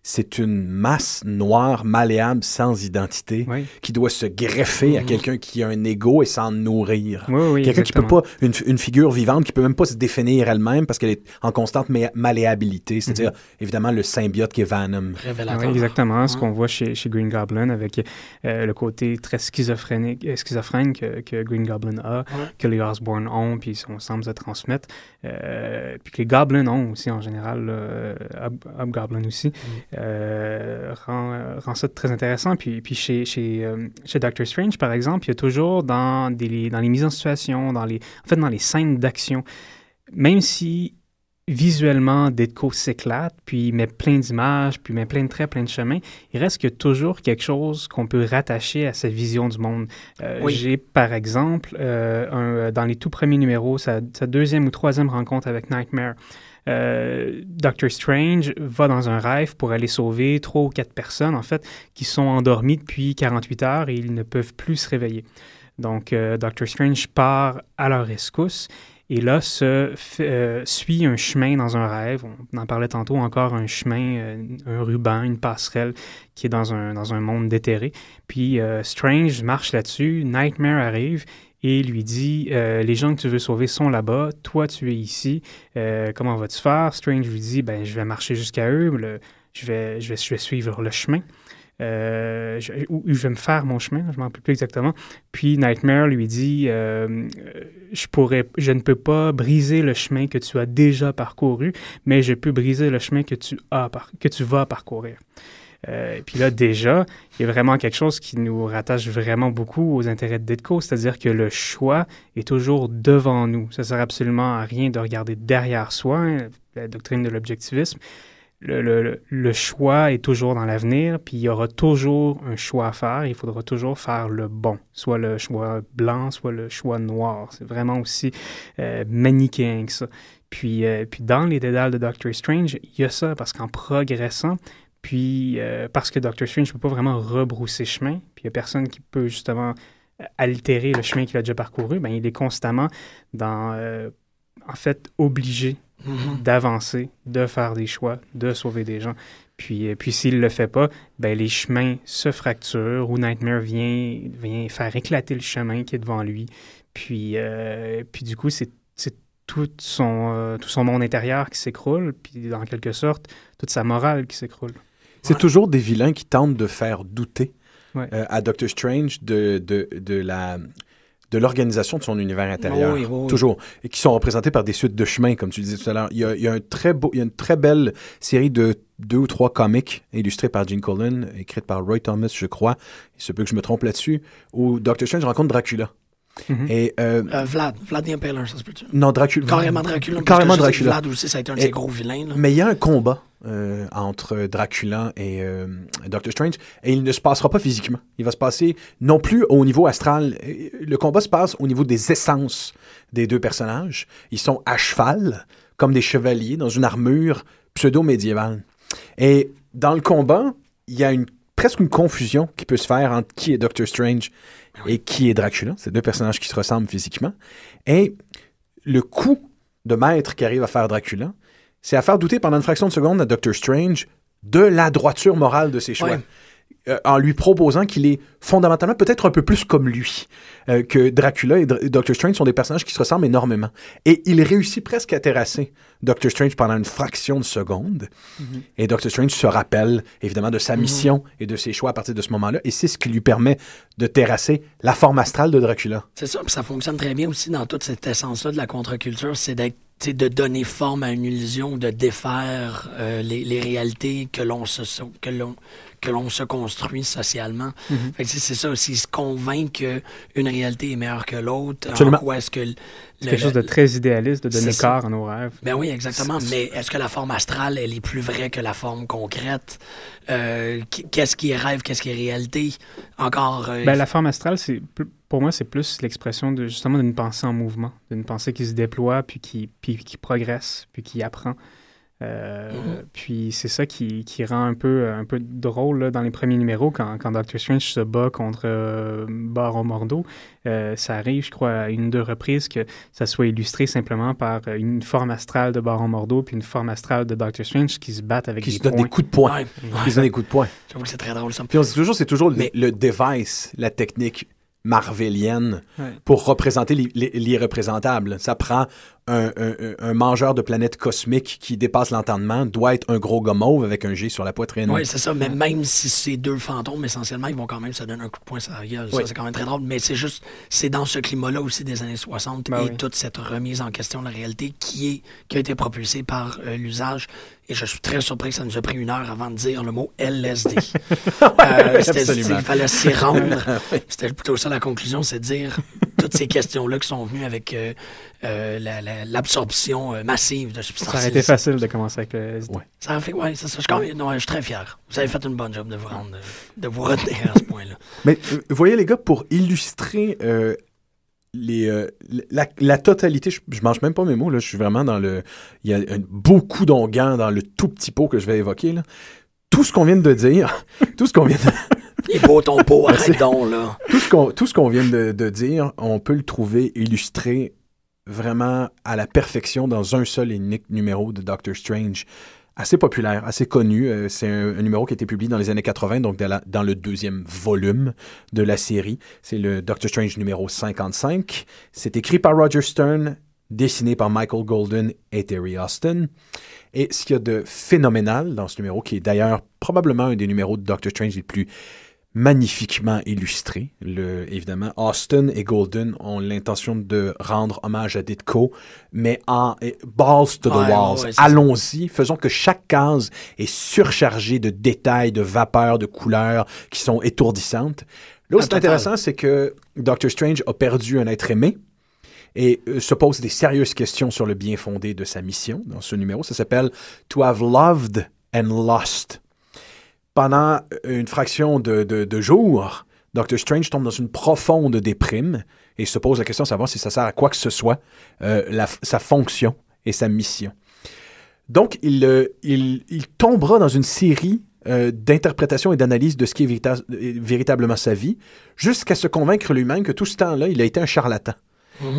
C'est une masse noire, malléable, sans identité, Oui. qui doit se greffer à quelqu'un qui a un ego et s'en nourrir. Oui, oui, quelqu'un qui peut pas, une, une figure vivante qui peut même pas se définir elle-même parce qu'elle est en constante malléabilité. C'est-à-dire, évidemment, le symbiote qui est Venom. Révélateur. Oui, exactement. Ce qu'on voit chez, chez Green Goblin avec euh, le côté très schizophrénique, euh, schizophrène que, que Green Goblin a, que les Osborn ont, puis on semble se transmettre. Euh, puis que les Goblins ont aussi en général, euh, Hob- Hobgoblin aussi, euh, rend, rend ça très intéressant. Puis, puis chez, chez, euh, chez Doctor Strange, par exemple, il y a toujours dans, des, dans les mises en situation, dans les, en fait, dans les scènes d'action, même si visuellement Ditko s'éclate, puis il met plein d'images, puis il met plein de traits, plein de chemins, il reste que toujours quelque chose qu'on peut rattacher à sa vision du monde. Euh, Oui. J'ai par exemple, euh, un- dans les tout premiers numéros, sa, sa deuxième ou troisième rencontre avec Nightmare. Euh, Doctor Strange va dans un rêve pour aller sauver trois ou quatre personnes, en fait, qui sont endormies depuis 48 heures et ils ne peuvent plus se réveiller. Donc, euh, Doctor Strange part à leur rescousse et là se euh, suit un chemin dans un rêve. On en parlait tantôt encore, un chemin, euh, un ruban, une passerelle qui est dans un, dans un monde déterré. Puis Strange marche là-dessus, Nightmare arrive et lui dit euh, Les gens que tu veux sauver sont là-bas, toi tu es ici, Euh, comment vas-tu faire Strange lui dit ben, Je vais marcher jusqu'à eux, je, vais, suivre le chemin. Euh, je, ou je vais me faire mon chemin, je m'en rappelle plus exactement. Puis Nightmare lui dit euh, je, ne peux pas briser le chemin que tu as déjà parcouru, mais je peux briser le chemin que tu vas parcourir. Euh, puis là, déjà, il y a vraiment quelque chose qui nous rattache vraiment beaucoup aux intérêts de Ditko, c'est-à-dire que le choix est toujours devant nous. Ça ne sert absolument à rien de regarder derrière soi, hein, la doctrine de l'objectivisme. Le choix est toujours dans l'avenir, puis il y aura toujours un choix à faire. Il faudra toujours faire le bon, soit le choix blanc, soit le choix noir. C'est vraiment aussi euh, manichéen que ça. Puis, euh, puis dans les dédales de Doctor Strange, il y a ça, parce qu'en progressant, puis euh, parce que Doctor Strange ne peut pas vraiment rebrousser chemin, puis il n'y a personne qui peut justement altérer le chemin qu'il a déjà parcouru, ben, il est constamment dans, euh, en fait, obligé Mhm. d'avancer, de faire des choix, de sauver des gens. Puis, euh, puis s'il ne le fait pas, ben, les chemins se fracturent ou Nightmare vient, vient faire éclater le chemin qui est devant lui. Puis, euh, puis du coup, c'est c'est tout son, euh, tout son monde intérieur qui s'écroule, puis en quelque sorte, toute sa morale qui s'écroule. C'est toujours des vilains qui tentent de faire douter Ouais. euh, à Doctor Strange de, de, de la de l'organisation de son univers intérieur. Oui, oui, oui. Toujours. Et qui sont représentés par des suites de chemins, comme tu disais tout à l'heure. Il y a, il y a un très beau, il y a une très belle série de deux ou trois comics illustrés par Gene Colan, écrite par Roy Thomas, je crois. Il se peut que je me trompe là-dessus, où Doctor Strange rencontre Dracula. Et euh, Euh, Vlad, Vlad the Impaler, ça se peut-tu? non, Dracula. Carrément Dracula. Carrément Dracula. Vlad aussi, ça a été un de Et- ses gros vilains. là. Mais il y a un combat euh, entre Dracula et euh, Doctor Strange et il ne se passera pas physiquement. Il va se passer non plus au niveau astral. Le combat se passe au niveau des essences des deux personnages. Ils sont à cheval, comme des chevaliers, dans une armure pseudo-médiévale. Et dans le combat, il y a une, presque une confusion qui peut se faire entre qui est Doctor Strange et qui est Dracula? C'est deux personnages qui se ressemblent physiquement. Et le coup de maître qui arrive à faire Dracula, c'est à faire douter pendant une fraction de seconde à Doctor Strange de la droiture morale de ses choix. Ouais. Euh, en lui proposant qu'il est fondamentalement peut-être un peu plus comme lui, euh, que Dracula et, Doctor Strange sont des personnages qui se ressemblent énormément. Et il réussit presque à terrasser Doctor Strange pendant une fraction de seconde. Et Doctor Strange se rappelle évidemment de sa mission et de ses choix à partir de ce moment-là. Et c'est ce qui lui permet de terrasser la forme astrale de Dracula. C'est ça, puis ça fonctionne très bien aussi dans toute cette essence-là de la contre-culture, c'est d'être de donner forme à une illusion, de défaire euh, les, les réalités que l'on se que l'on que l'on se construit socialement. Que c'est ça aussi, se convaincre qu'une réalité est meilleure que l'autre. Est-ce que... C'est quelque chose de très idéaliste de donner ça. corps à nos rêves. Ben oui, exactement. Mais est-ce que la forme astrale, elle est plus vraie que la forme concrète? Euh, qu- qu'est-ce qui est rêve, qu'est-ce qui est réalité? Encore... euh, Ben, la forme astrale, c'est pour moi, c'est plus l'expression de justement d'une pensée en mouvement, d'une pensée qui se déploie, puis qui, puis qui progresse, puis qui apprend. Euh, Mhm. Puis c'est ça qui, qui rend un peu, un peu drôle là, dans les premiers numéros quand, quand Doctor Strange se bat contre euh, Baron Mordo. Euh, ça arrive, je crois, à une ou deux reprises que ça soit illustré simplement par euh, une forme astrale de Baron Mordo puis une forme astrale de Doctor Strange qui se battent avec Qui des se donnent des coups de poing. Ouais. Qui se donnent des coups de poing. J'avoue que c'est très drôle, ça. Puis on dit toujours, c'est toujours le- Mais- le, device, la technique marvelienne Ouais. pour représenter l'i- l'i- l'irreprésentable. Ça prend un, un- un- un mangeur de planètes cosmiques qui dépasse l'entendement, doit être un gros gars mauve avec un G sur la poitrine. Oui, c'est ça. Mais même si c'est deux fantômes, essentiellement, ils vont quand même se donner un coup de poing sur la gueule. Ça, c'est quand même très drôle. Mais c'est juste, c'est dans ce climat-là aussi des années 60 Ben et oui. toute cette remise en question de la réalité qui, est, qui a été propulsée par euh, l'usage. Et je suis très surpris que ça nous a pris une heure avant de dire le mot LSD. [LAUGHS] Euh. Il fallait s'y rendre. [LAUGHS] C'était plutôt ça la conclusion, c'est de dire toutes ces questions-là qui sont venues avec euh, euh, la- la- l'absorption euh, massive de substances. Ça aurait été facile de commencer avec le LSD. Ouais. Ça a fait, ouais, c'est ça. Je même- je suis très fier. Vous avez fait une bonne job de vous rendre, de vous retenir à ce point-là. Mais euh, vous voyez, les gars, pour illustrer euh, les, euh, la, la totalité, je, je mange même pas mes mots, là, je suis vraiment dans le... Il y a un- beaucoup d'onguents dans le tout petit pot que je vais évoquer. Là. Tout ce qu'on vient de dire, [LAUGHS] tout ce qu'on vient de... [LAUGHS] Il est beau ton pot, arrête donc, là. tout ce qu'on tout ce qu'on vient de, de dire, on peut le trouver illustré vraiment à la perfection dans un seul et unique numéro de Doctor Strange. Assez populaire, assez connu. Euh, c'est un, numéro qui a été publié dans les années 80, donc dans le deuxième volume de la série. C'est le Doctor Strange numéro 55. C'est écrit par Roger Stern, dessiné par Michael Golden et Terry Austin. Et ce qu'il y a de phénoménal dans ce numéro, qui est d'ailleurs probablement un des numéros de Doctor Strange les plus magnifiquement illustré. Le, évidemment, Austin et Golden ont l'intention de rendre hommage à Ditko, mais en balls to the Ouais, walls. ouais. Allons-y, faisons que chaque case est surchargée de détails, de vapeurs, de couleurs qui sont étourdissantes. Là où Ah, c'est intéressant, c'est que Doctor Strange a perdu un être aimé et euh, se pose des sérieuses questions sur le bien fondé de sa mission dans ce numéro. Ça s'appelle To Have Loved and Lost. Pendant une fraction de, de, de jours, Doctor Strange tombe dans une profonde déprime et se pose la question de savoir si ça sert à quoi que ce soit, euh, la- sa fonction et sa mission. Donc, il, euh, il, il tombera dans une série euh, d'interprétations et d'analyses de ce qui est vérita- euh, véritablement sa vie, jusqu'à se convaincre lui-même que tout ce temps-là, il a été un charlatan.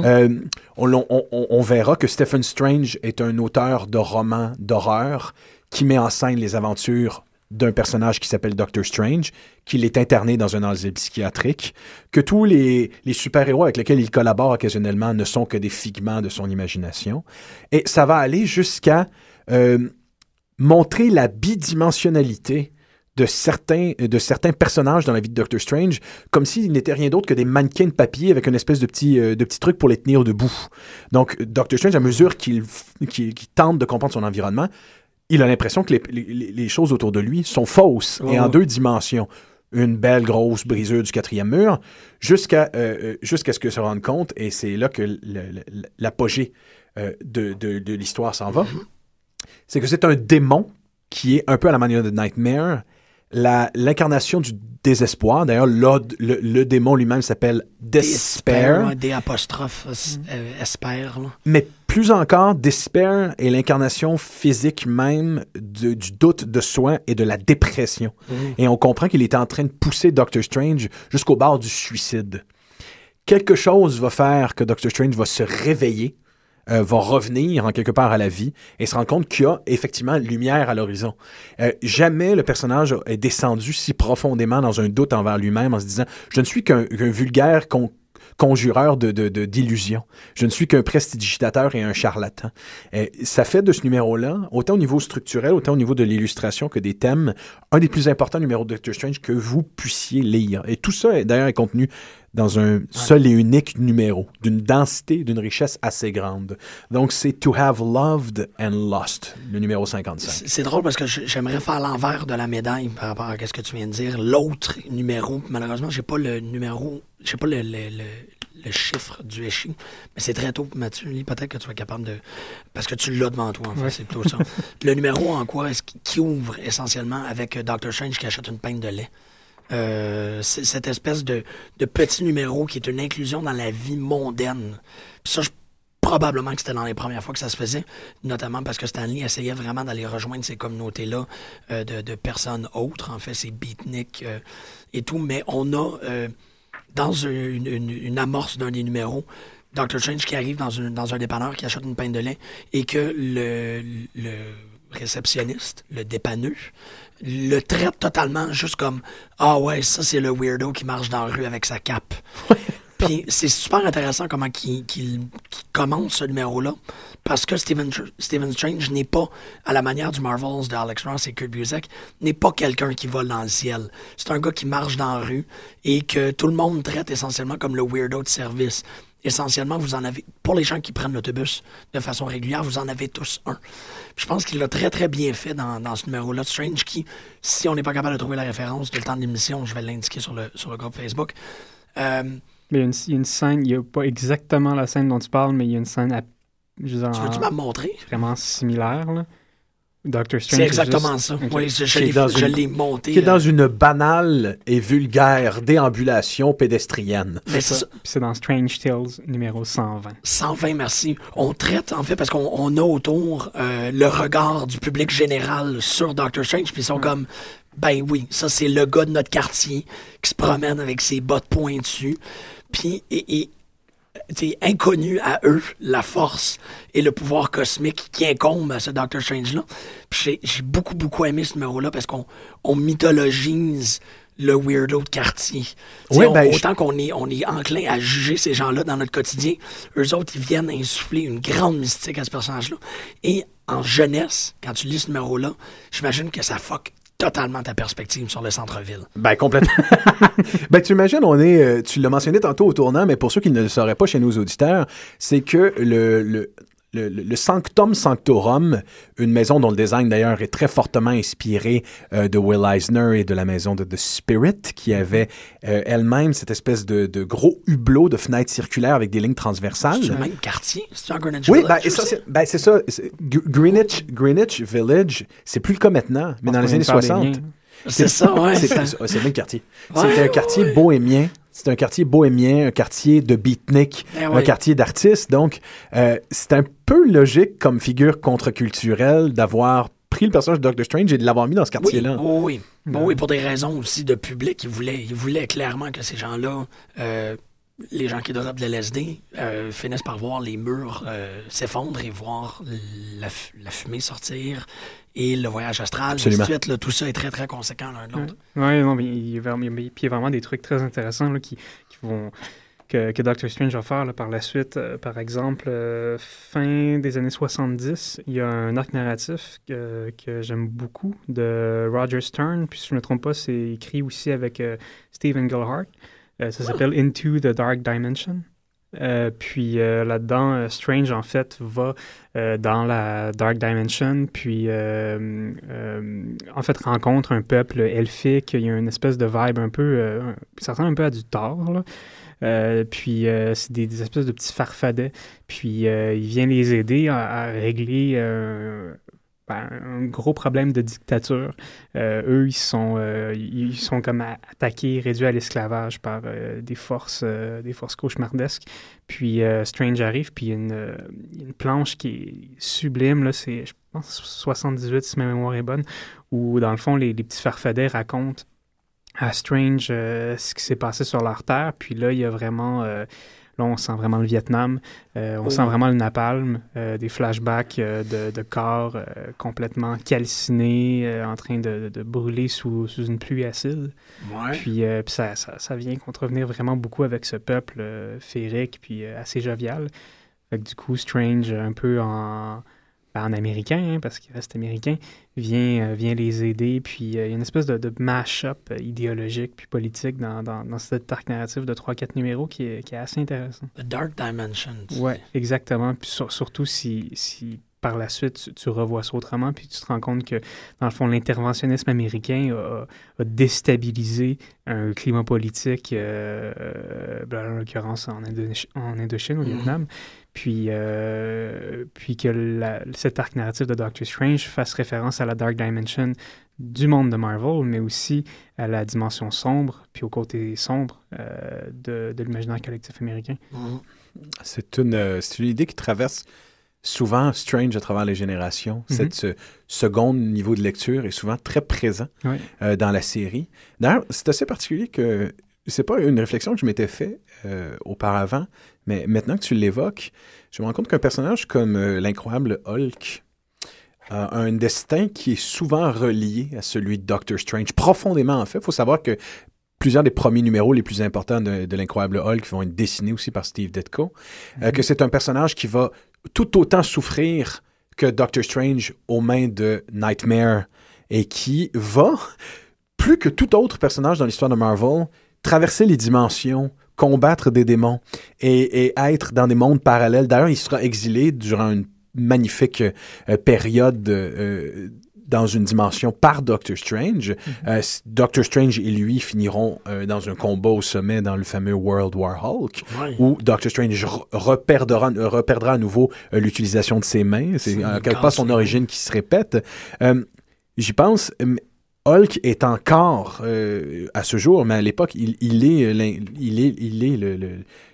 Euh, on- on- on verra que Stephen Strange est un auteur de romans d'horreur qui met en scène les aventures d'un personnage qui s'appelle Doctor Strange, qu'il est interné dans un asile psychiatrique, que tous les, les super-héros avec lesquels il collabore occasionnellement ne sont que des figments de son imagination. Et ça va aller jusqu'à euh, montrer la bidimensionnalité de certains, de certains personnages dans la vie de Doctor Strange, comme s'ils n'étaient rien d'autre que des mannequins de papier avec une espèce de petit, euh, de truc pour les tenir debout. Donc, Doctor Strange, à mesure qu'il tente de comprendre son environnement, il a l'impression que les, les- les choses autour de lui sont fausses et en deux dimensions. Une belle grosse brisure du quatrième mur, jusqu'à euh, euh, ce que se rende compte, et c'est là que l'apogée euh, de, de- de l'histoire s'en va, c'est que c'est un démon qui est un peu à la manière de Nightmare, l'incarnation du désespoir. D'ailleurs, le, le- le démon lui-même s'appelle Despair. Des apostrophes, euh, espère, là. Mais plus encore, Despair est l'incarnation physique même de- du doute de soi et de la dépression. Mhm. Et on comprend qu'il est en train de pousser Doctor Strange jusqu'au bord du suicide. Quelque chose va faire que Doctor Strange va se réveiller, euh, va revenir en quelque part à la vie et se rendre compte qu'il y a effectivement lumière à l'horizon. Euh, jamais le personnage est descendu si profondément dans un doute envers lui-même en se disant je ne suis qu'un qu'un vulgaire con- conjureur de, de, d'illusions. Je ne suis qu'un prestidigitateur et un charlatan. Et ça fait de ce numéro-là, autant au niveau structurel, autant au niveau de l'illustration que des thèmes, un des plus importants numéros de Doctor Strange que vous puissiez lire. Et tout ça, d'ailleurs, est contenu dans un seul et unique numéro, d'une densité, d'une richesse assez grande. Donc, c'est To Have Loved and Lost, le numéro 55. C'est drôle parce que j'aimerais faire l'envers de la médaille par rapport à ce que tu viens de dire. L'autre numéro, malheureusement, j'ai pas le numéro, j'ai pas le, le, chiffre du échi, mais c'est très tôt, Mathieu. Peut-être que tu vas être capable de. Parce que tu l'as devant toi, en fait, c'est plutôt ça. [LAUGHS] le numéro en quoi est-ce qui ouvre essentiellement avec Dr. Strange qui achète une pinte de lait? Euh, cette espèce de, petit numéro qui est une inclusion dans la vie mondaine. ça, probablement que c'était dans les premières fois que ça se faisait, notamment parce que Stanley essayait vraiment d'aller rejoindre ces communautés-là euh, de, personnes autres, en fait, ces beatniks euh, et tout. Mais on a, dans une, amorce d'un des numéros, Dr. Strange qui arrive dans, dans un dépanneur qui achète une pinte de lait et que le, le réceptionniste, le dépanneux, le traite totalement juste comme Ah ouais, ça c'est le weirdo qui marche dans la rue avec sa cape. Puis c'est super intéressant comment il, commence ce numéro-là. Parce que Stephen, Stephen Strange n'est pas, à la manière du Marvels d'Alex Ross et Kurt Busiek, n'est pas quelqu'un qui vole dans le ciel. C'est un gars qui marche dans la rue et que tout le monde traite essentiellement comme le weirdo de service essentiellement, vous en avez, pour les gens qui prennent l'autobus de façon régulière, vous en avez tous un. je pense qu'il l'a très, très bien fait dans, ce numéro-là de Strange qui, si on n'est pas capable de trouver la référence de le temps de l'émission, je vais l'indiquer sur le, sur le groupe Facebook. Euh, mais il y, a une, scène, il n'y a pas exactement la scène dont tu parles, mais il y a une scène, à, je veux tu veux-tu me montrer? Vraiment similaire, là? C'est exactement ça. Oui, je, l'ai monté. Qui est dans euh, une banale et vulgaire déambulation pédestrienne. C'est dans Strange Tales numéro 120. 120, merci. On traite, en fait, parce qu'on a autour euh, le regard du public général sur Doctor Strange, puis ils sont comme, ben oui, ça c'est le gars de notre quartier qui se promène avec ses bottes pointues. Puis, et, inconnu à eux la force et le pouvoir cosmique qui incombe à ce Doctor Strange-là. J'ai beaucoup, beaucoup aimé ce numéro-là parce qu'on on mythologise le weirdo de quartier. Ben, autant qu'on est, on est enclin à juger ces gens-là dans notre quotidien, eux autres, ils viennent insuffler une grande mystique à ce personnage-là. Et en jeunesse, quand tu lis ce numéro-là, j'imagine que ça fuck totalement ta perspective sur le centre-ville. Ben, complètement. [LAUGHS] ben, tu imagines, on est, euh, tu l'as mentionné tantôt au tournant, mais pour ceux qui ne le sauraient pas chez nos auditeurs, c'est que le, le le, Sanctum Sanctorum, une maison dont le design d'ailleurs est très fortement inspiré euh, de Will Eisner et de la maison de The Spirit, qui avait euh, elle-même cette espèce de, gros hublot de fenêtres circulaires avec des lignes transversales. C'est le même quartier, c'est un Greenwich oui, Village. Oui, ben, c'est ça. Greenwich, Greenwich Village, c'est plus le cas maintenant, mais dans les années 60. C'est ça, ouais. C'est le même quartier. C'est un quartier bohémien c'est un quartier bohémien, un quartier de beatnik, eh un quartier d'artistes. Donc, euh, c'est un peu logique comme figure contre-culturelle d'avoir pris le personnage de Doctor Strange et de l'avoir mis dans ce quartier-là. Oui, oui. oui, pour des raisons aussi de public. Il voulait, il voulait clairement que ces gens-là, euh, les gens qui dropent de l'LSD, euh, finissent par voir les murs s'effondrer et voir la, la, fumée sortir et le voyage astral, Absolument. Suite, tout ça est très, très conséquent l'un de l'autre. Oui, non, mais il y, a, vraiment des trucs très intéressants là, qui, vont que, que, Doctor Strange va faire par la suite. Euh, par exemple, euh, fin des années 70, il y a un arc narratif que, j'aime beaucoup de Roger Stern. Puis si je ne me trompe pas, c'est écrit aussi avec euh, Stephen Gilhart. ça s'appelle Into the Dark Dimension. Euh, puis euh, là-dedans, euh, Strange, en fait, va dans la Dark Dimension, puis en fait rencontre un peuple elfique. Il y a une espèce de vibe un peu... ça ressemble un peu à du Thor, puis c'est des, espèces de petits farfadets. Puis il vient les aider à régler ben, un gros problème de dictature. Euh, eux, ils sont, euh, ils sont comme attaqués, réduits à l'esclavage par euh, des forces, des forces cauchemardesques. Puis Strange arrive, puis une, une planche qui est sublime. Là, c'est, je pense, 78 si ma mémoire est bonne, où dans le fond, les petits farfadets racontent à Strange ce qui s'est passé sur leur terre. Puis là, il y a vraiment Là, on sent vraiment le Vietnam, on Oh. sent vraiment le napalm, des flashbacks de, de corps complètement calcinés, en train de, de brûler sous, sous, une pluie acide. Ouais. Puis, puis ça, ça, ça, vient contrevenir vraiment beaucoup avec ce peuple féerique puis assez jovial. Fait que du coup, Strange, un peu en, ben, en américain, hein, parce qu'il reste américain, vient, euh, vient les aider. Puis euh, il y a une espèce de, de mash-up euh, idéologique puis politique dans, dans, dans cet arc narratif de 3-4 numéros qui est, qui est, assez intéressant. The Dark Dimensions. Oui, exactement. Puis sur, surtout si, si par la suite, tu, tu, revois ça autrement, puis tu te rends compte que, dans le fond, l'interventionnisme américain a, a, déstabilisé un climat politique, euh, en l'occurrence en, Indochine, en Indochine, au Mm-hmm. Vietnam, puis, euh, puis que la, cet arc narratif de Doctor Strange fasse référence à la Dark Dimension du monde de Marvel, mais aussi à la dimension sombre, puis au côté sombre euh, de, de l'imaginaire collectif américain. Mm-hmm. C'est une, euh, une idée qui traverse souvent Strange à travers les générations. Mhm. Mm -hmm. Cette second niveau de lecture est souvent très présent oui. euh, dans la série. D'ailleurs, c'est assez particulier que c'est pas une réflexion que je m'étais fait auparavant, mais maintenant que tu l'évoques, je me rends compte qu'un personnage comme euh, l'incroyable Hulk a un destin qui est souvent relié à celui de Doctor Strange, profondément en fait. Il faut savoir que plusieurs des premiers numéros les plus importants de, de l'incroyable Hulk vont être dessinés aussi par Steve Ditko, mm -hmm. que c'est un personnage qui va tout autant souffrir que Doctor Strange aux mains de Nightmare et qui va, plus que tout autre personnage dans l'histoire de Marvel, traverser les dimensions, combattre des démons et, et être dans des mondes parallèles. D'ailleurs, il sera exilé durant une magnifique euh, période euh, dans une dimension par Doctor Strange. Mm -hmm. euh, Doctor Strange et lui finiront dans un combat au sommet dans le fameux World War Hulk, ouais. où Doctor Strange reperdra, reperdra à nouveau l'utilisation de ses mains. C'est en quelque part son origine qui se répète. J'y pense. Hulk est encore, euh, à ce jour, mais à l'époque, il, il, est, il est, il est le, le,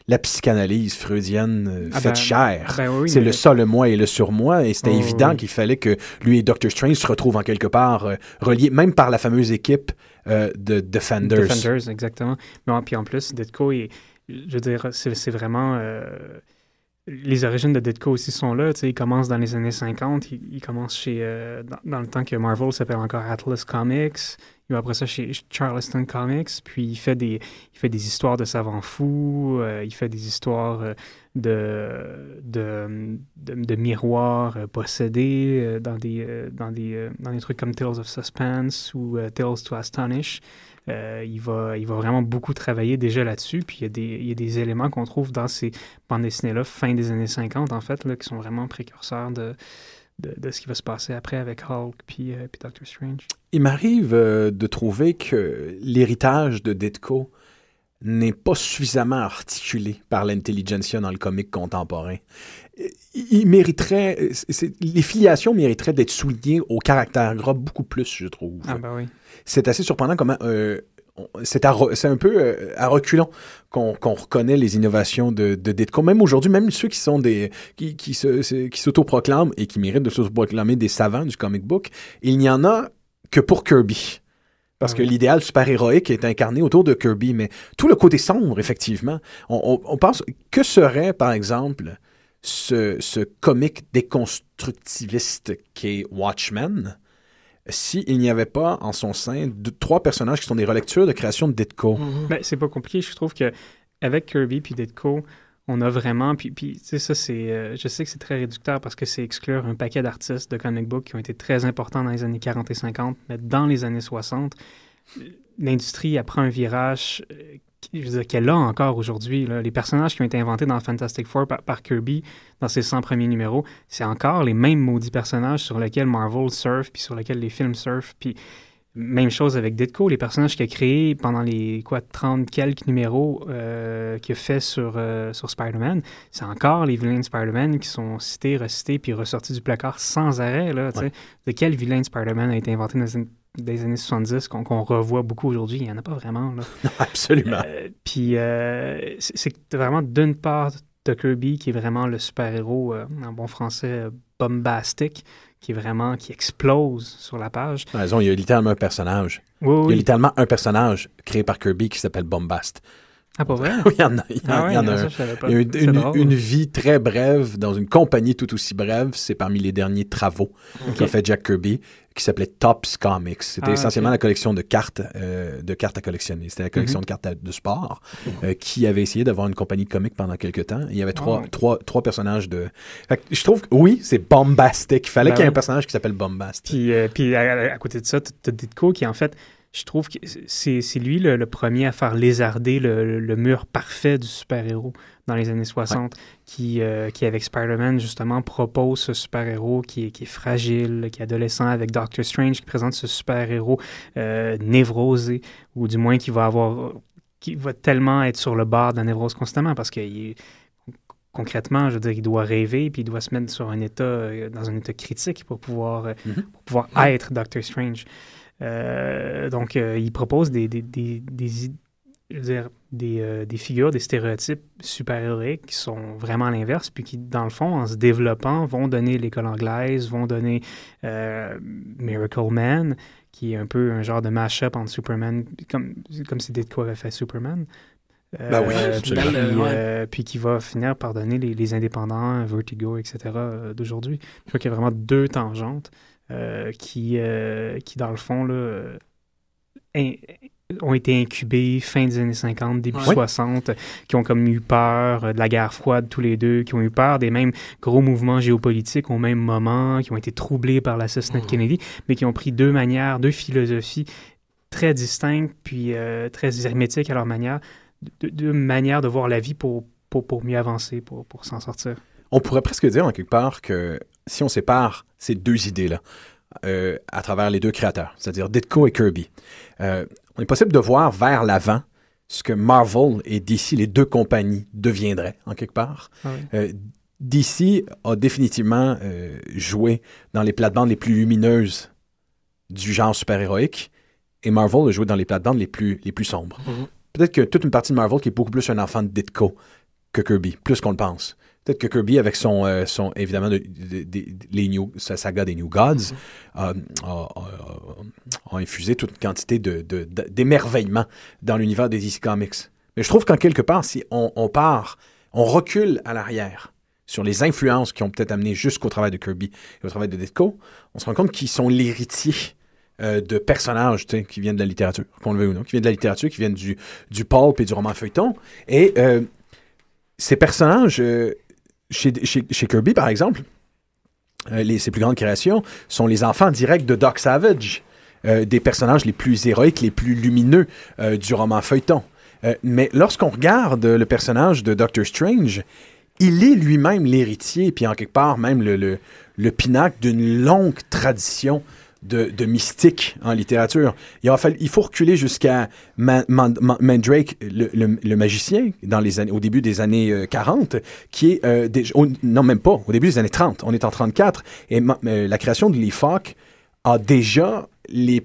la psychanalyse freudienne euh, ah faite ben, chair. Ben oui, c'est mais... le ça, le moi et le surmoi, et c'était oh, évident oui. qu'il fallait que lui et Doctor Strange se retrouvent en quelque part euh, reliés, même par la fameuse équipe euh, de Defenders. Defenders, exactement. Mais, puis en plus, Ditko, je veux dire, c'est vraiment euh, les origines de Ditko aussi sont là. Il commence dans les années 50. Il, il commence chez euh, dans, dans, le temps que Marvel s'appelle encore Atlas Comics. Il va après ça chez Charleston Comics. Puis il fait des, il fait des histoires de savants fous. Euh, il fait des histoires euh, de, de, de, de miroirs euh, possédés dans, des, dans, des, dans des trucs comme Tales of Suspense ou Tales to Astonish. Euh, il, va, il va vraiment beaucoup travailler déjà là-dessus. Puis il y a des, éléments qu'on trouve dans ces bandes dessinées-là, fin des années 50, en fait, là, qui sont vraiment précurseurs de, ce qui va se passer après avec Hulk puis, euh, Doctor Strange. Il m'arrive euh, de trouver que l'héritage de Ditko n'est pas suffisamment articulé par l'intelligentsia dans le comique contemporain. Il mériterait, les filiations mériteraient d'être soulignées au caractère gras beaucoup plus, je trouve. Ah ben oui. C'est assez surprenant comment euh, c'est un peu euh, à reculons qu'on qu reconnaît les innovations de, de Ditko. Même aujourd'hui, même ceux qui sont des qui, qui, se, qui s'autoproclament et qui méritent de s'autoproclamer des savants du comic book, il n'y en a que pour Kirby. Parce que l'idéal super-héroïque est incarné autour de Kirby, mais tout le côté sombre, effectivement. On, on, on pense, que serait, par exemple, ce, ce comique déconstructiviste qu'est Watchmen s'il n'y avait pas en son sein deux, trois personnages qui sont des relectures de création de Ditko? Mm -hmm. ben, c'est pas compliqué. Je trouve que avec Kirby puis Ditko, on a vraiment, puis, puis tu sais, ça, c'est, euh, je sais que c'est très réducteur parce que c'est exclure un paquet d'artistes de comic book qui ont été très importants dans les années 40 et 50, mais dans les années 60, l'industrie apprend un virage euh, qu'elle a encore aujourd'hui. Les personnages qui ont été inventés dans Fantastic Four par, par Kirby, dans ses 100 premiers numéros, c'est encore les mêmes maudits personnages sur lesquels Marvel surfe, puis sur lesquels les films surfent, puis même chose avec Ditko, les personnages qu'il a créés pendant les quoi 30 quelques numéros euh, qu'il a fait sur, euh, sur Spider-Man, c'est encore les vilains de Spider-Man qui sont cités, recités, puis ressortis du placard sans arrêt. Là, ouais. De quel vilain de Spider-Man a été inventé dans une des années 70 qu'on qu revoit beaucoup aujourd'hui? Il n'y en a pas vraiment. Là. [LAUGHS] Non, absolument. Euh, puis euh, c'est vraiment d'une part de Kirby qui est vraiment le super-héros, euh, en bon français, bombastique, qui est vraiment, qui explose sur la page. Raison, il y a littéralement un personnage. Oui, oui. Il y a littéralement un personnage créé par Kirby qui s'appelle Bombast. Ah, pas vrai? [LAUGHS] oui, il y en a. Il y, Ah ouais, en a ça, un. Il y a une, vie très brève dans une compagnie tout aussi brève. C'est parmi les derniers travaux qu'a fait Jack Kirby, qui s'appelait Tops Comics. C'était Ah, essentiellement la collection de cartes, euh, de cartes à collectionner. C'était la collection Mhm. de cartes à- de sport euh, qui avait essayé d'avoir une compagnie de comics pendant quelques temps. Il y avait trois, Oh. trois, trois personnages de. Fait que je trouve que oui, c'est bombastique. Il fallait Ben qu'il y ait un personnage qui s'appelle Bombast. Puis, euh, puis à, à côté de ça, tu as Ditko qui, en fait, je trouve que c'est c'est lui le, le premier à faire lézarder le, le- mur parfait du super-héros dans les années 60, qui, euh, qui, avec Spider-Man, justement, propose ce super-héros qui est, qui est fragile, qui est adolescent, avec Doctor Strange, qui présente ce super-héros euh, névrosé, ou du moins qui va avoir qui va tellement être sur le bord de la névrose constamment, parce est concrètement, je veux dire, il doit rêver, puis il doit se mettre sur un état, euh, dans un état critique pour pouvoir, Mhm. pour pouvoir être Doctor Strange. Euh, donc, euh, il propose des, des, des, des, id- je veux dire, des, euh, des figures, des stéréotypes super-héroïques qui sont vraiment l'inverse, puis qui, dans le fond, en se développant, vont donner l'école anglaise, vont donner euh, Miracle Man, qui est un peu un genre de mash-up entre Superman, comme, comme si Ditko avait fait Superman. Ben oui, puis, ouais. euh, puis qui va finir par donner les, les indépendants, Vertigo, etc. d'aujourd'hui. Je crois qu'il y a vraiment deux tangentes qui, euh, qui, dans le fond, là, euh, in- ont été incubés fin des années 50, début Ouais. 60, qui ont comme eu peur euh, de la guerre froide tous les deux, qui ont eu peur des mêmes gros mouvements géopolitiques au même moment, qui ont été troublés par l'assassinat de Kennedy, mais qui ont pris deux manières, deux philosophies très distinctes, puis euh, très hermétiques à leur manière, deux, deux manières de voir la vie pour, pour, pour mieux avancer, pour, pour s'en sortir. On pourrait presque dire en quelque part que si on sépare ces deux idées-là euh, à travers les deux créateurs, c'est-à-dire Ditko et Kirby, euh, on est possible de voir vers l'avant ce que Marvel et DC, les deux compagnies, deviendraient en quelque part. Ah oui. Euh, DC a définitivement joué dans les plates-bandes les plus lumineuses du genre super-héroïque et Marvel a joué dans les plates-bandes les plus, les plus sombres. Mhm. Peut-être que toute une partie de Marvel qui est beaucoup plus un enfant de Ditko que Kirby, plus qu'on le pense. Peut-être que Kirby, avec son, euh, son évidemment, de- de- de- les new, sa saga des New Gods, a, a- a- a infusé toute une quantité d'émerveillement dans l'univers des DC Comics. Mais je trouve qu'en quelque part, si on, on part, on recule à l'arrière sur les influences qui ont peut-être amené jusqu'au travail de Kirby et au travail de Ditko, on se rend compte qu'ils sont l'héritier euh, de personnages qui viennent de la littérature, qu'on le veuille ou non, qui viennent de la littérature, qui viennent du, du pulp et du roman feuilleton. Et euh, ces personnages, euh, chez, Kirby par exemple, euh, ses plus grandes créations sont les enfants directs de Doc Savage, euh, des personnages les plus héroïques, les plus lumineux euh, du roman feuilleton. Mais lorsqu'on regarde le personnage de Doctor Strange, il est lui-même l'héritier, puis en quelque part même le, le, le pinacle d'une longue tradition de, mystique en littérature. Il, faut reculer jusqu'à Ma- Man- Man- Mandrake, le, magicien, dans les années, au début des années euh, 40, qui est... euh, non, même pas, au début des années 30. On est en 34. Et euh, la création de Falk a déjà les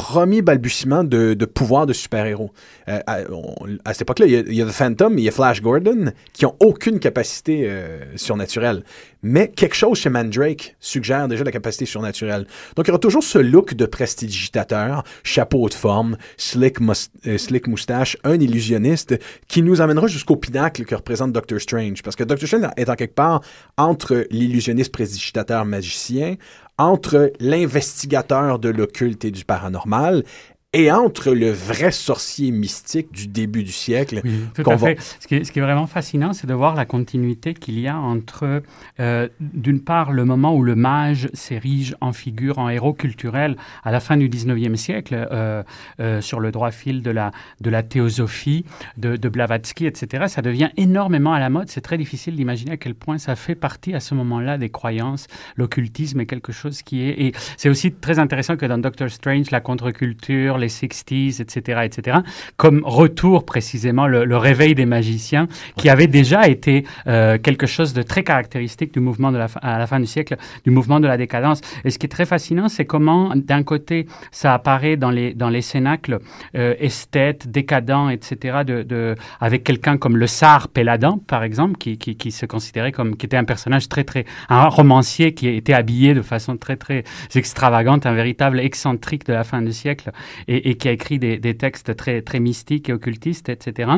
premiers balbutiements de, pouvoir de super-héros. Euh, à, cette époque-là, il y, a, The Phantom il y a Flash Gordon qui ont aucune capacité euh, surnaturelle. Mais quelque chose chez Mandrake suggère déjà la capacité surnaturelle. Donc, il y aura toujours ce look de prestidigitateur, chapeau de forme, slick, euh, slick moustache, un illusionniste qui nous amènera jusqu'au pinacle que représente Doctor Strange. Parce que Doctor Strange est en quelque part entre l'illusionniste prestidigitateur magicien, entre l'investigateur de l'occulte et du paranormal, et entre le vrai sorcier mystique du début du siècle. Oui, tout qu'on à va- fait. Ce qui, est, ce qui est vraiment fascinant, c'est de voir la continuité qu'il y a entre, euh, d'une part, le moment où le mage s'érige en figure, en héros culturel à la fin du 19e siècle, euh, euh, sur le droit fil de la, de la théosophie de, de Blavatsky, etc. Ça devient énormément à la mode. C'est très difficile d'imaginer à quel point ça fait partie à ce moment-là des croyances. L'occultisme est quelque chose qui est... Et c'est aussi très intéressant que dans Doctor Strange, la contre-culture, les 60s, etc., etc., comme retour précisément le, réveil des magiciens, qui avait déjà été euh, quelque chose de très caractéristique du mouvement de la, à la fin du siècle, du mouvement de la décadence. Et ce qui est très fascinant, c'est comment, d'un côté, ça apparaît dans les, dans les cénacles euh, esthètes, décadents, etc., de, avec quelqu'un comme le Tsar Péladan, par exemple, qui, qui, qui se considérait comme, qui était un personnage très, très, un romancier qui était habillé de façon très, très extravagante, un véritable excentrique de la fin du siècle, et, qui a écrit des, textes très, très mystiques et occultistes, etc.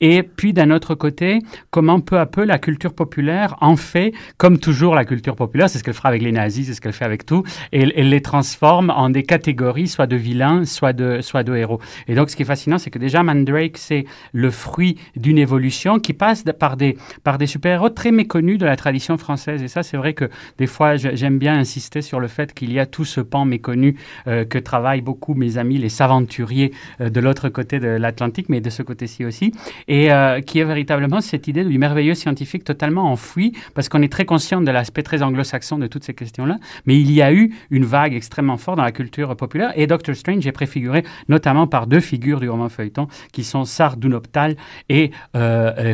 Et puis d'un autre côté, comment peu à peu la culture populaire en fait, comme toujours la culture populaire, c'est ce qu'elle fera avec les nazis, c'est ce qu'elle fait avec tout, et elle les transforme en des catégories, soit de vilains, soit de, soit de héros. Et donc ce qui est fascinant, c'est que déjà Mandrake, c'est le fruit d'une évolution qui passe par des, par des super-héros très méconnus de la tradition française. Et ça, c'est vrai que des fois, j'aime bien insister sur le fait qu'il y a tout ce pan méconnu euh, que travaillent beaucoup mes amis, les saventuriers euh, de l'autre côté de l'Atlantique, mais de ce côté-ci aussi, et euh, qui est véritablement cette idée du merveilleux scientifique totalement enfoui, parce qu'on est très conscient de l'aspect très anglo-saxon de toutes ces questions-là, mais il y a eu une vague extrêmement forte dans la culture populaire, et Doctor Strange est préfiguré notamment par deux figures du roman feuilleton, qui sont Sardunoptal et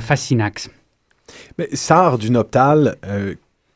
Fascinax. Mais Sardunoptal,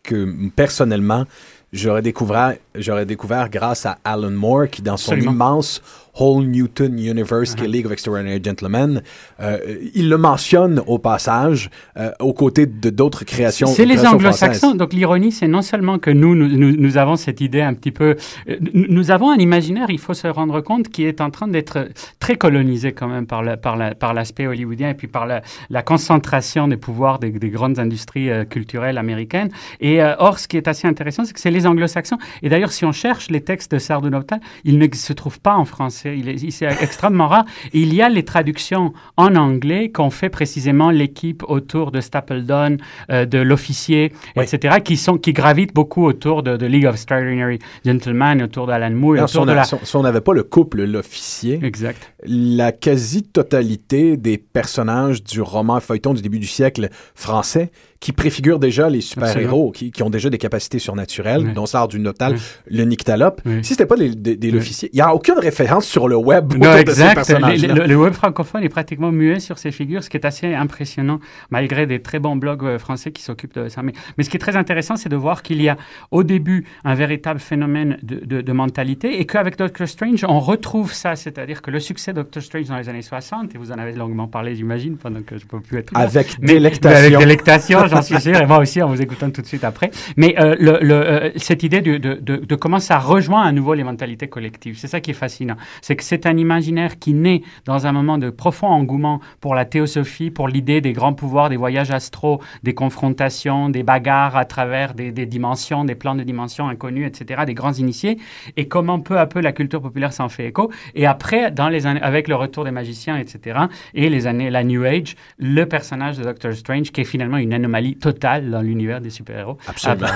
que personnellement, j'aurais découvert, j'aurais découvert grâce à Alan Moore, qui dans son immense Whole Newton Universe, qui est uh-huh. League of Extraordinary Gentlemen. Euh, il le mentionne au passage, euh, aux côtés de d'autres créations. C'est les anglo-saxons. Donc l'ironie, c'est non seulement que nous, nous, nous, avons cette idée un petit peu. Euh, nous avons un imaginaire, il faut se rendre compte, qui est en train d'être très colonisé quand même par, la, par, la, par l'aspect hollywoodien et puis par la, la concentration des pouvoirs des, des grandes industries culturelles américaines. Et or, ce qui est assez intéressant, c'est que c'est les anglo-saxons. Et d'ailleurs, si on cherche les textes de Sardou-Noptal, ils ne se trouvent pas en français c'est extrêmement rare. il y a les traductions en anglais qu'ont fait précisément l'équipe autour de Stapledon, euh, de l'officier, etc., qui, sont, qui gravitent beaucoup autour de, de League of Extraordinary Gentlemen, autour d'Alan Moore. Si, on si, on n'avait pas le couple, l'officier, exact. la quasi-totalité des personnages du roman feuilleton du début du siècle français qui préfigure déjà les super-héros, qui, qui, ont déjà des capacités surnaturelles, dont sort du Notal, le Nyctalope. Si c'était pas des, des, l'officier, il n'y a aucune référence sur le web non, exact. le, web francophone est pratiquement muet sur ces figures, ce qui est assez impressionnant, malgré des très bons blogs euh, français qui s'occupent de ça. Mais, mais, ce qui est très intéressant, c'est de voir qu'il y a au début un véritable phénomène de, de, de mentalité et qu'avec Doctor Strange, on retrouve ça, c'est-à-dire que le succès de Doctor Strange dans les années 60, et vous en avez longuement parlé, j'imagine, pendant que je ne peux plus être là. Avec délectation. avec délectation, j'en et moi aussi en vous écoutant tout de suite après. Mais euh, euh, cette idée de, comment ça rejoint à nouveau les mentalités collectives, c'est ça qui est fascinant. C'est que c'est un imaginaire qui naît dans un moment de profond engouement pour la théosophie, pour l'idée des grands pouvoirs, des voyages astraux, des confrontations, des bagarres à travers des, dimensions, des plans de dimensions inconnus, etc., des grands initiés, et comment peu à peu la culture populaire s'en fait écho. Et après, dans les avec le retour des magiciens, etc., et les années, la New Age, le personnage de Doctor Strange, qui est finalement une anomalie total dans l'univers des super-héros. Absolument.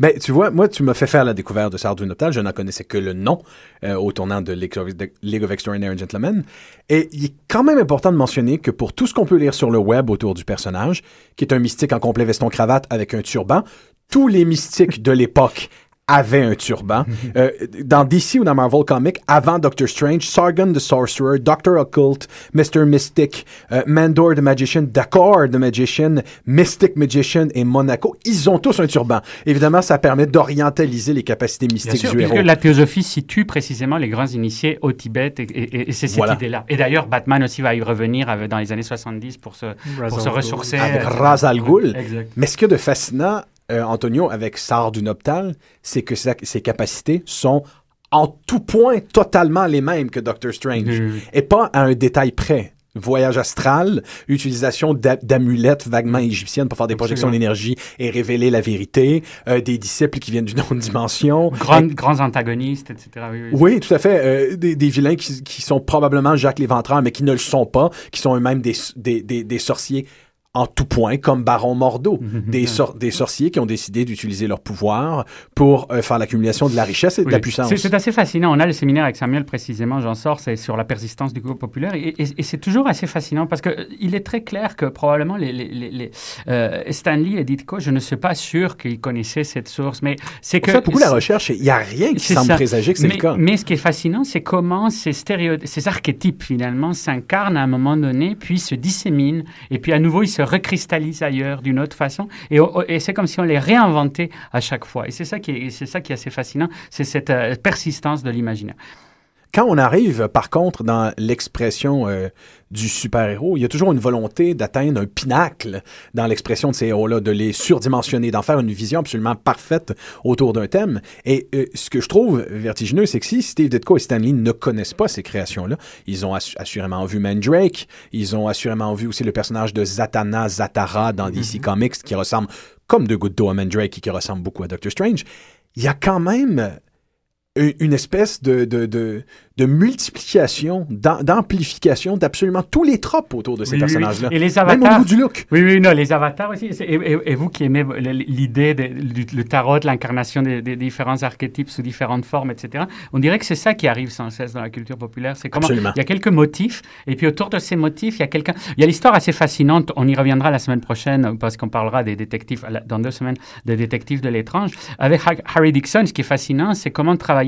Ben, tu vois, moi, tu m'as fait faire la découverte de Sardou Noptal. Je n'en connaissais que le nom euh, au tournant de League of, Extraordinary Gentlemen. Et il est quand même important de mentionner que pour tout ce qu'on peut lire sur le web autour du personnage, qui est un mystique en complet veston-cravate avec un turban, tous les mystiques de l'époque avait un turban. Euh, dans DC ou dans Marvel Comics, avant Doctor Strange, Sargon the Sorcerer, Doctor Occult, Mr. Mystic, euh, Mandor the Magician, Dakar the Magician, Mystic Magician et Monaco, ils ont tous un turban. Évidemment, ça permet d'orientaliser les capacités mystiques Bien sûr, du héros. la théosophie situe précisément les grands initiés au Tibet et, c'est cette idée-là. Et d'ailleurs, Batman aussi va y revenir dans les années 70 pour se, pour se ressourcer. Avec Ra's al Ghul. Mais ce qu'il y a de fascinant euh, Antonio, avec du Noptal, c'est que ses capacités sont en tout point totalement les mêmes que Doctor Strange. Et pas à un détail près. Voyage astral, utilisation d'amulettes vaguement égyptiennes pour faire des projections d'énergie et révéler la vérité, euh, des disciples qui viennent d'une autre dimension. grands antagonistes, etc. Oui, tout à fait. Euh, des, vilains qui, sont probablement Jacques Léventreur, mais qui ne le sont pas, qui sont eux-mêmes des, des, des sorciers en tout point, comme Baron Mordo, mhm. des, des sorciers qui ont décidé d'utiliser leur pouvoir pour euh, faire l'accumulation de la richesse et de la puissance. C'est assez fascinant. On a le séminaire avec Samuel précisément, j'en sors, c'est sur la persistance du groupe populaire, et, c'est toujours assez fascinant parce que euh, est très clair que probablement les, les, les, euh, Stanley et Ditko, je ne suis pas sûr qu'ils connaissaient cette source, mais c'est que... On fait beaucoup la recherche et il n'y a rien qui semble présager que c'est le cas. Mais ce qui est fascinant, c'est comment ces, stéréo ces archétypes finalement s'incarnent à un moment donné, puis se disséminent, et puis à nouveau ils se recristallise ailleurs d'une autre façon. Et, et c'est comme si on les réinventait à chaque fois. Et c'est ça qui est, c'est ça qui est assez fascinant, c'est cette euh, persistance de l'imaginaire. Quand on arrive, par contre, dans l'expression euh, du super-héros, il y a toujours une volonté d'atteindre un pinacle dans l'expression de ces héros-là, de les surdimensionner, d'en faire une vision absolument parfaite autour d'un thème. Et euh, ce que je trouve vertigineux, c'est que si Steve Ditko et Stan Lee ne connaissent pas ces créations-là, ils ont assu- assurément vu Mandrake, ils ont assurément vu aussi le personnage de Zatanna Zatara dans DC Comics, qui ressemble comme de gouttes d'eau à Mandrake et qui ressemble beaucoup à Doctor Strange. Il y a quand même une espèce de, de, de, de multiplication, d'am- d'amplification d'absolument tous les tropes autour de ces Oui, oui, oui. personnages-là. Et les Même au avatars. niveau du look. Oui, oui, non, les avatars aussi. Et, et- et vous qui aimez l'idée, du- le tarot, l'incarnation des, des différents archétypes sous différentes formes, etc., on dirait que c'est ça qui arrive sans cesse dans la culture populaire. C'est comment Absolument. il y a quelques motifs, et puis autour de ces motifs, il y a quelqu'un. Il y a l'histoire assez fascinante. On y reviendra la semaine prochaine parce qu'on parlera des détectives dans deux semaines des détectives de l'étrange. Avec Ha- Harry Dixon, ce qui est fascinant, c'est comment travailler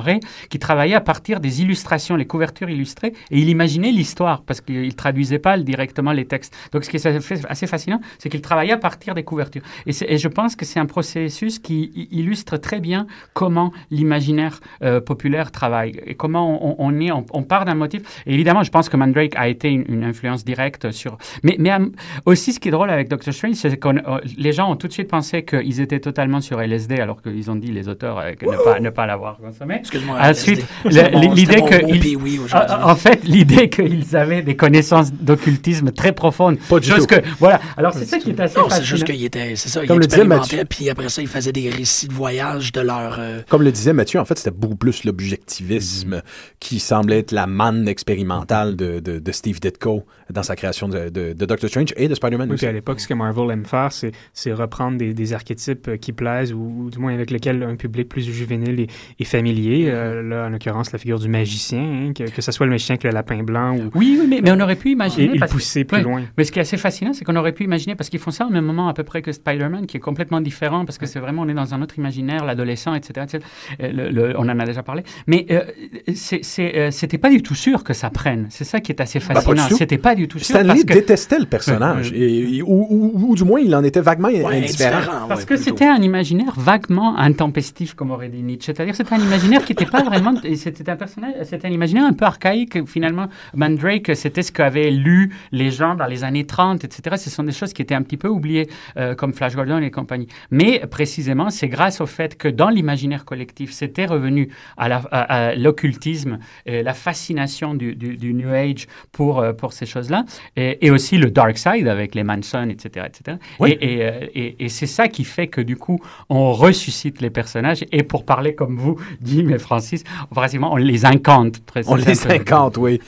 Ray, qui travaillait à partir des illustrations, les couvertures illustrées, et il imaginait l'histoire parce qu'il traduisait pas directement les textes. Donc, ce qui est assez- fascinant, c'est qu'il travaillait à partir des couvertures. Et, je pense que c'est un processus qui illustre très bien comment l'imaginaire euh, populaire travaille et comment on, est, on, part d'un motif. Évidemment, je pense que Mandrake a été une, influence directe sur. Mais, euh, aussi, ce qui est drôle avec Doctor Strange, c'est que les gens ont tout de suite pensé qu'ils étaient totalement sur LSD, alors qu'ils ont dit les auteurs euh, ne pas, ne pas l'avoir consommé. Excuse-moi, Ensuite, l'idée que en fait, l'idée qu'ils avaient des connaissances d'occultisme très profondes. Pas du chose tout. que voilà. Alors c'est ça qui est assez Non, c'est juste qu'il était, c'est ça, il Comme le disait expérimentait, Mathieu. puis après ça, il faisait des récits de voyage de leur... euh, Comme le disait Mathieu, en fait, c'était beaucoup plus l'objectivisme qui semblait être la manne expérimentale de, de, de Steve Ditko dans sa création de, de, de Doctor Strange et de Spider-Man Oui, aussi. puis à l'époque, ce que Marvel aime faire, c'est, c'est reprendre des, des archétypes qui plaisent ou, ou du moins avec lesquels un public plus juvénile est, est familier. Euh, là, en l'occurrence, la figure du magicien, hein, que, que ce soit le magicien avec le lapin blanc ou. Oui, oui, mais, mais on aurait pu imaginer. Et- et parce- pousser plus Ouais. loin. Mais ce qui est assez fascinant, c'est qu'on aurait pu imaginer, parce qu'ils font ça au même moment à peu près que Spider-Man, qui est complètement différent, parce que c'est vraiment, on est dans un autre imaginaire, l'adolescent, etc. etc. Euh, le- le- on en a déjà parlé. Mais euh, euh, c'était pas du tout sûr que ça prenne. C'est ça qui est assez Bah, fascinant. tout. c'était pas du tout sûr. Stanley parce que- détestait le personnage, Ouais, et, et- ou, ou- ou du moins il en était vaguement indifférent. Parce que c'était un imaginaire vaguement intempestif, comme aurait dit Nietzsche. C'est-à-dire c'était un imaginaire qui n'était pas vraiment... C'était un personnage, c'était un imaginaire un peu archaïque. Finalement, Mandrake, c'était ce qu'avaient lu les gens dans les années 30, etc. Ce sont des choses qui étaient un petit peu oubliées, euh, comme Flash Gordon et compagnie. Mais précisément, c'est grâce au fait que dans l'imaginaire collectif, c'était revenu à l'occultisme, la fascination du, du- du New Age pour, euh, pour ces choses-là, et, et aussi le Dark Side avec les Manson, etc. etc. Oui. Et, et, euh, et- et c'est ça qui fait que du coup, on ressuscite les personnages. Et pour parler comme vous, Jim et Francis, pratiquement, on les incante. On les incante, oui.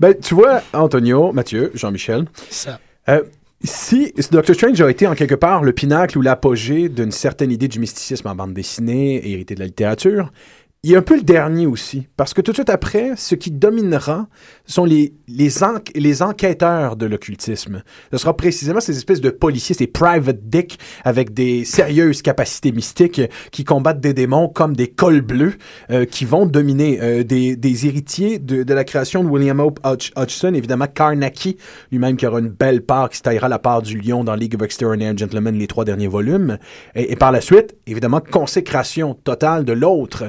ben, tu vois, Antonio, Mathieu, Jean-Michel, Ça. euh, si Doctor Strange a été en quelque part le pinacle ou l'apogée d'une certaine idée du mysticisme en bande dessinée et hérité de la littérature, il a un peu le dernier aussi. Parce que tout de suite après, ce qui dominera sont les, les, en- les enquêteurs de l'occultisme. Ce sera précisément ces espèces de policiers, ces private dick avec des sérieuses capacités mystiques qui combattent des démons comme des cols bleus euh, qui vont dominer euh, des, héritiers de, la création de William Hope Hodg- Hodgson, évidemment Carnacki, lui-même qui aura une belle part, qui se taillera la part du lion dans League of Extraordinary Gentlemen, les trois derniers volumes. Et par la suite, évidemment, consécration totale de l'autre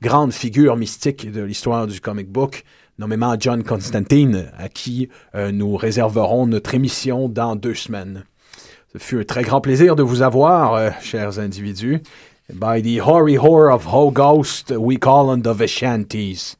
grande figure mystique de l'histoire du comic book, nommément John Constantine, à qui euh, nous réserverons notre émission dans deux semaines. Ce fut un très grand plaisir de vous avoir, euh, chers individus. By the hoary horror of Ho Ghost, we call on the Vishantis.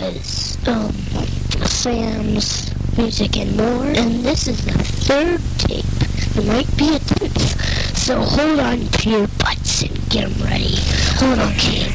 Was um, Sam's Music and More. And this is the third tape. There might be a tenth. So hold on to your butts and get them ready. Hold on to your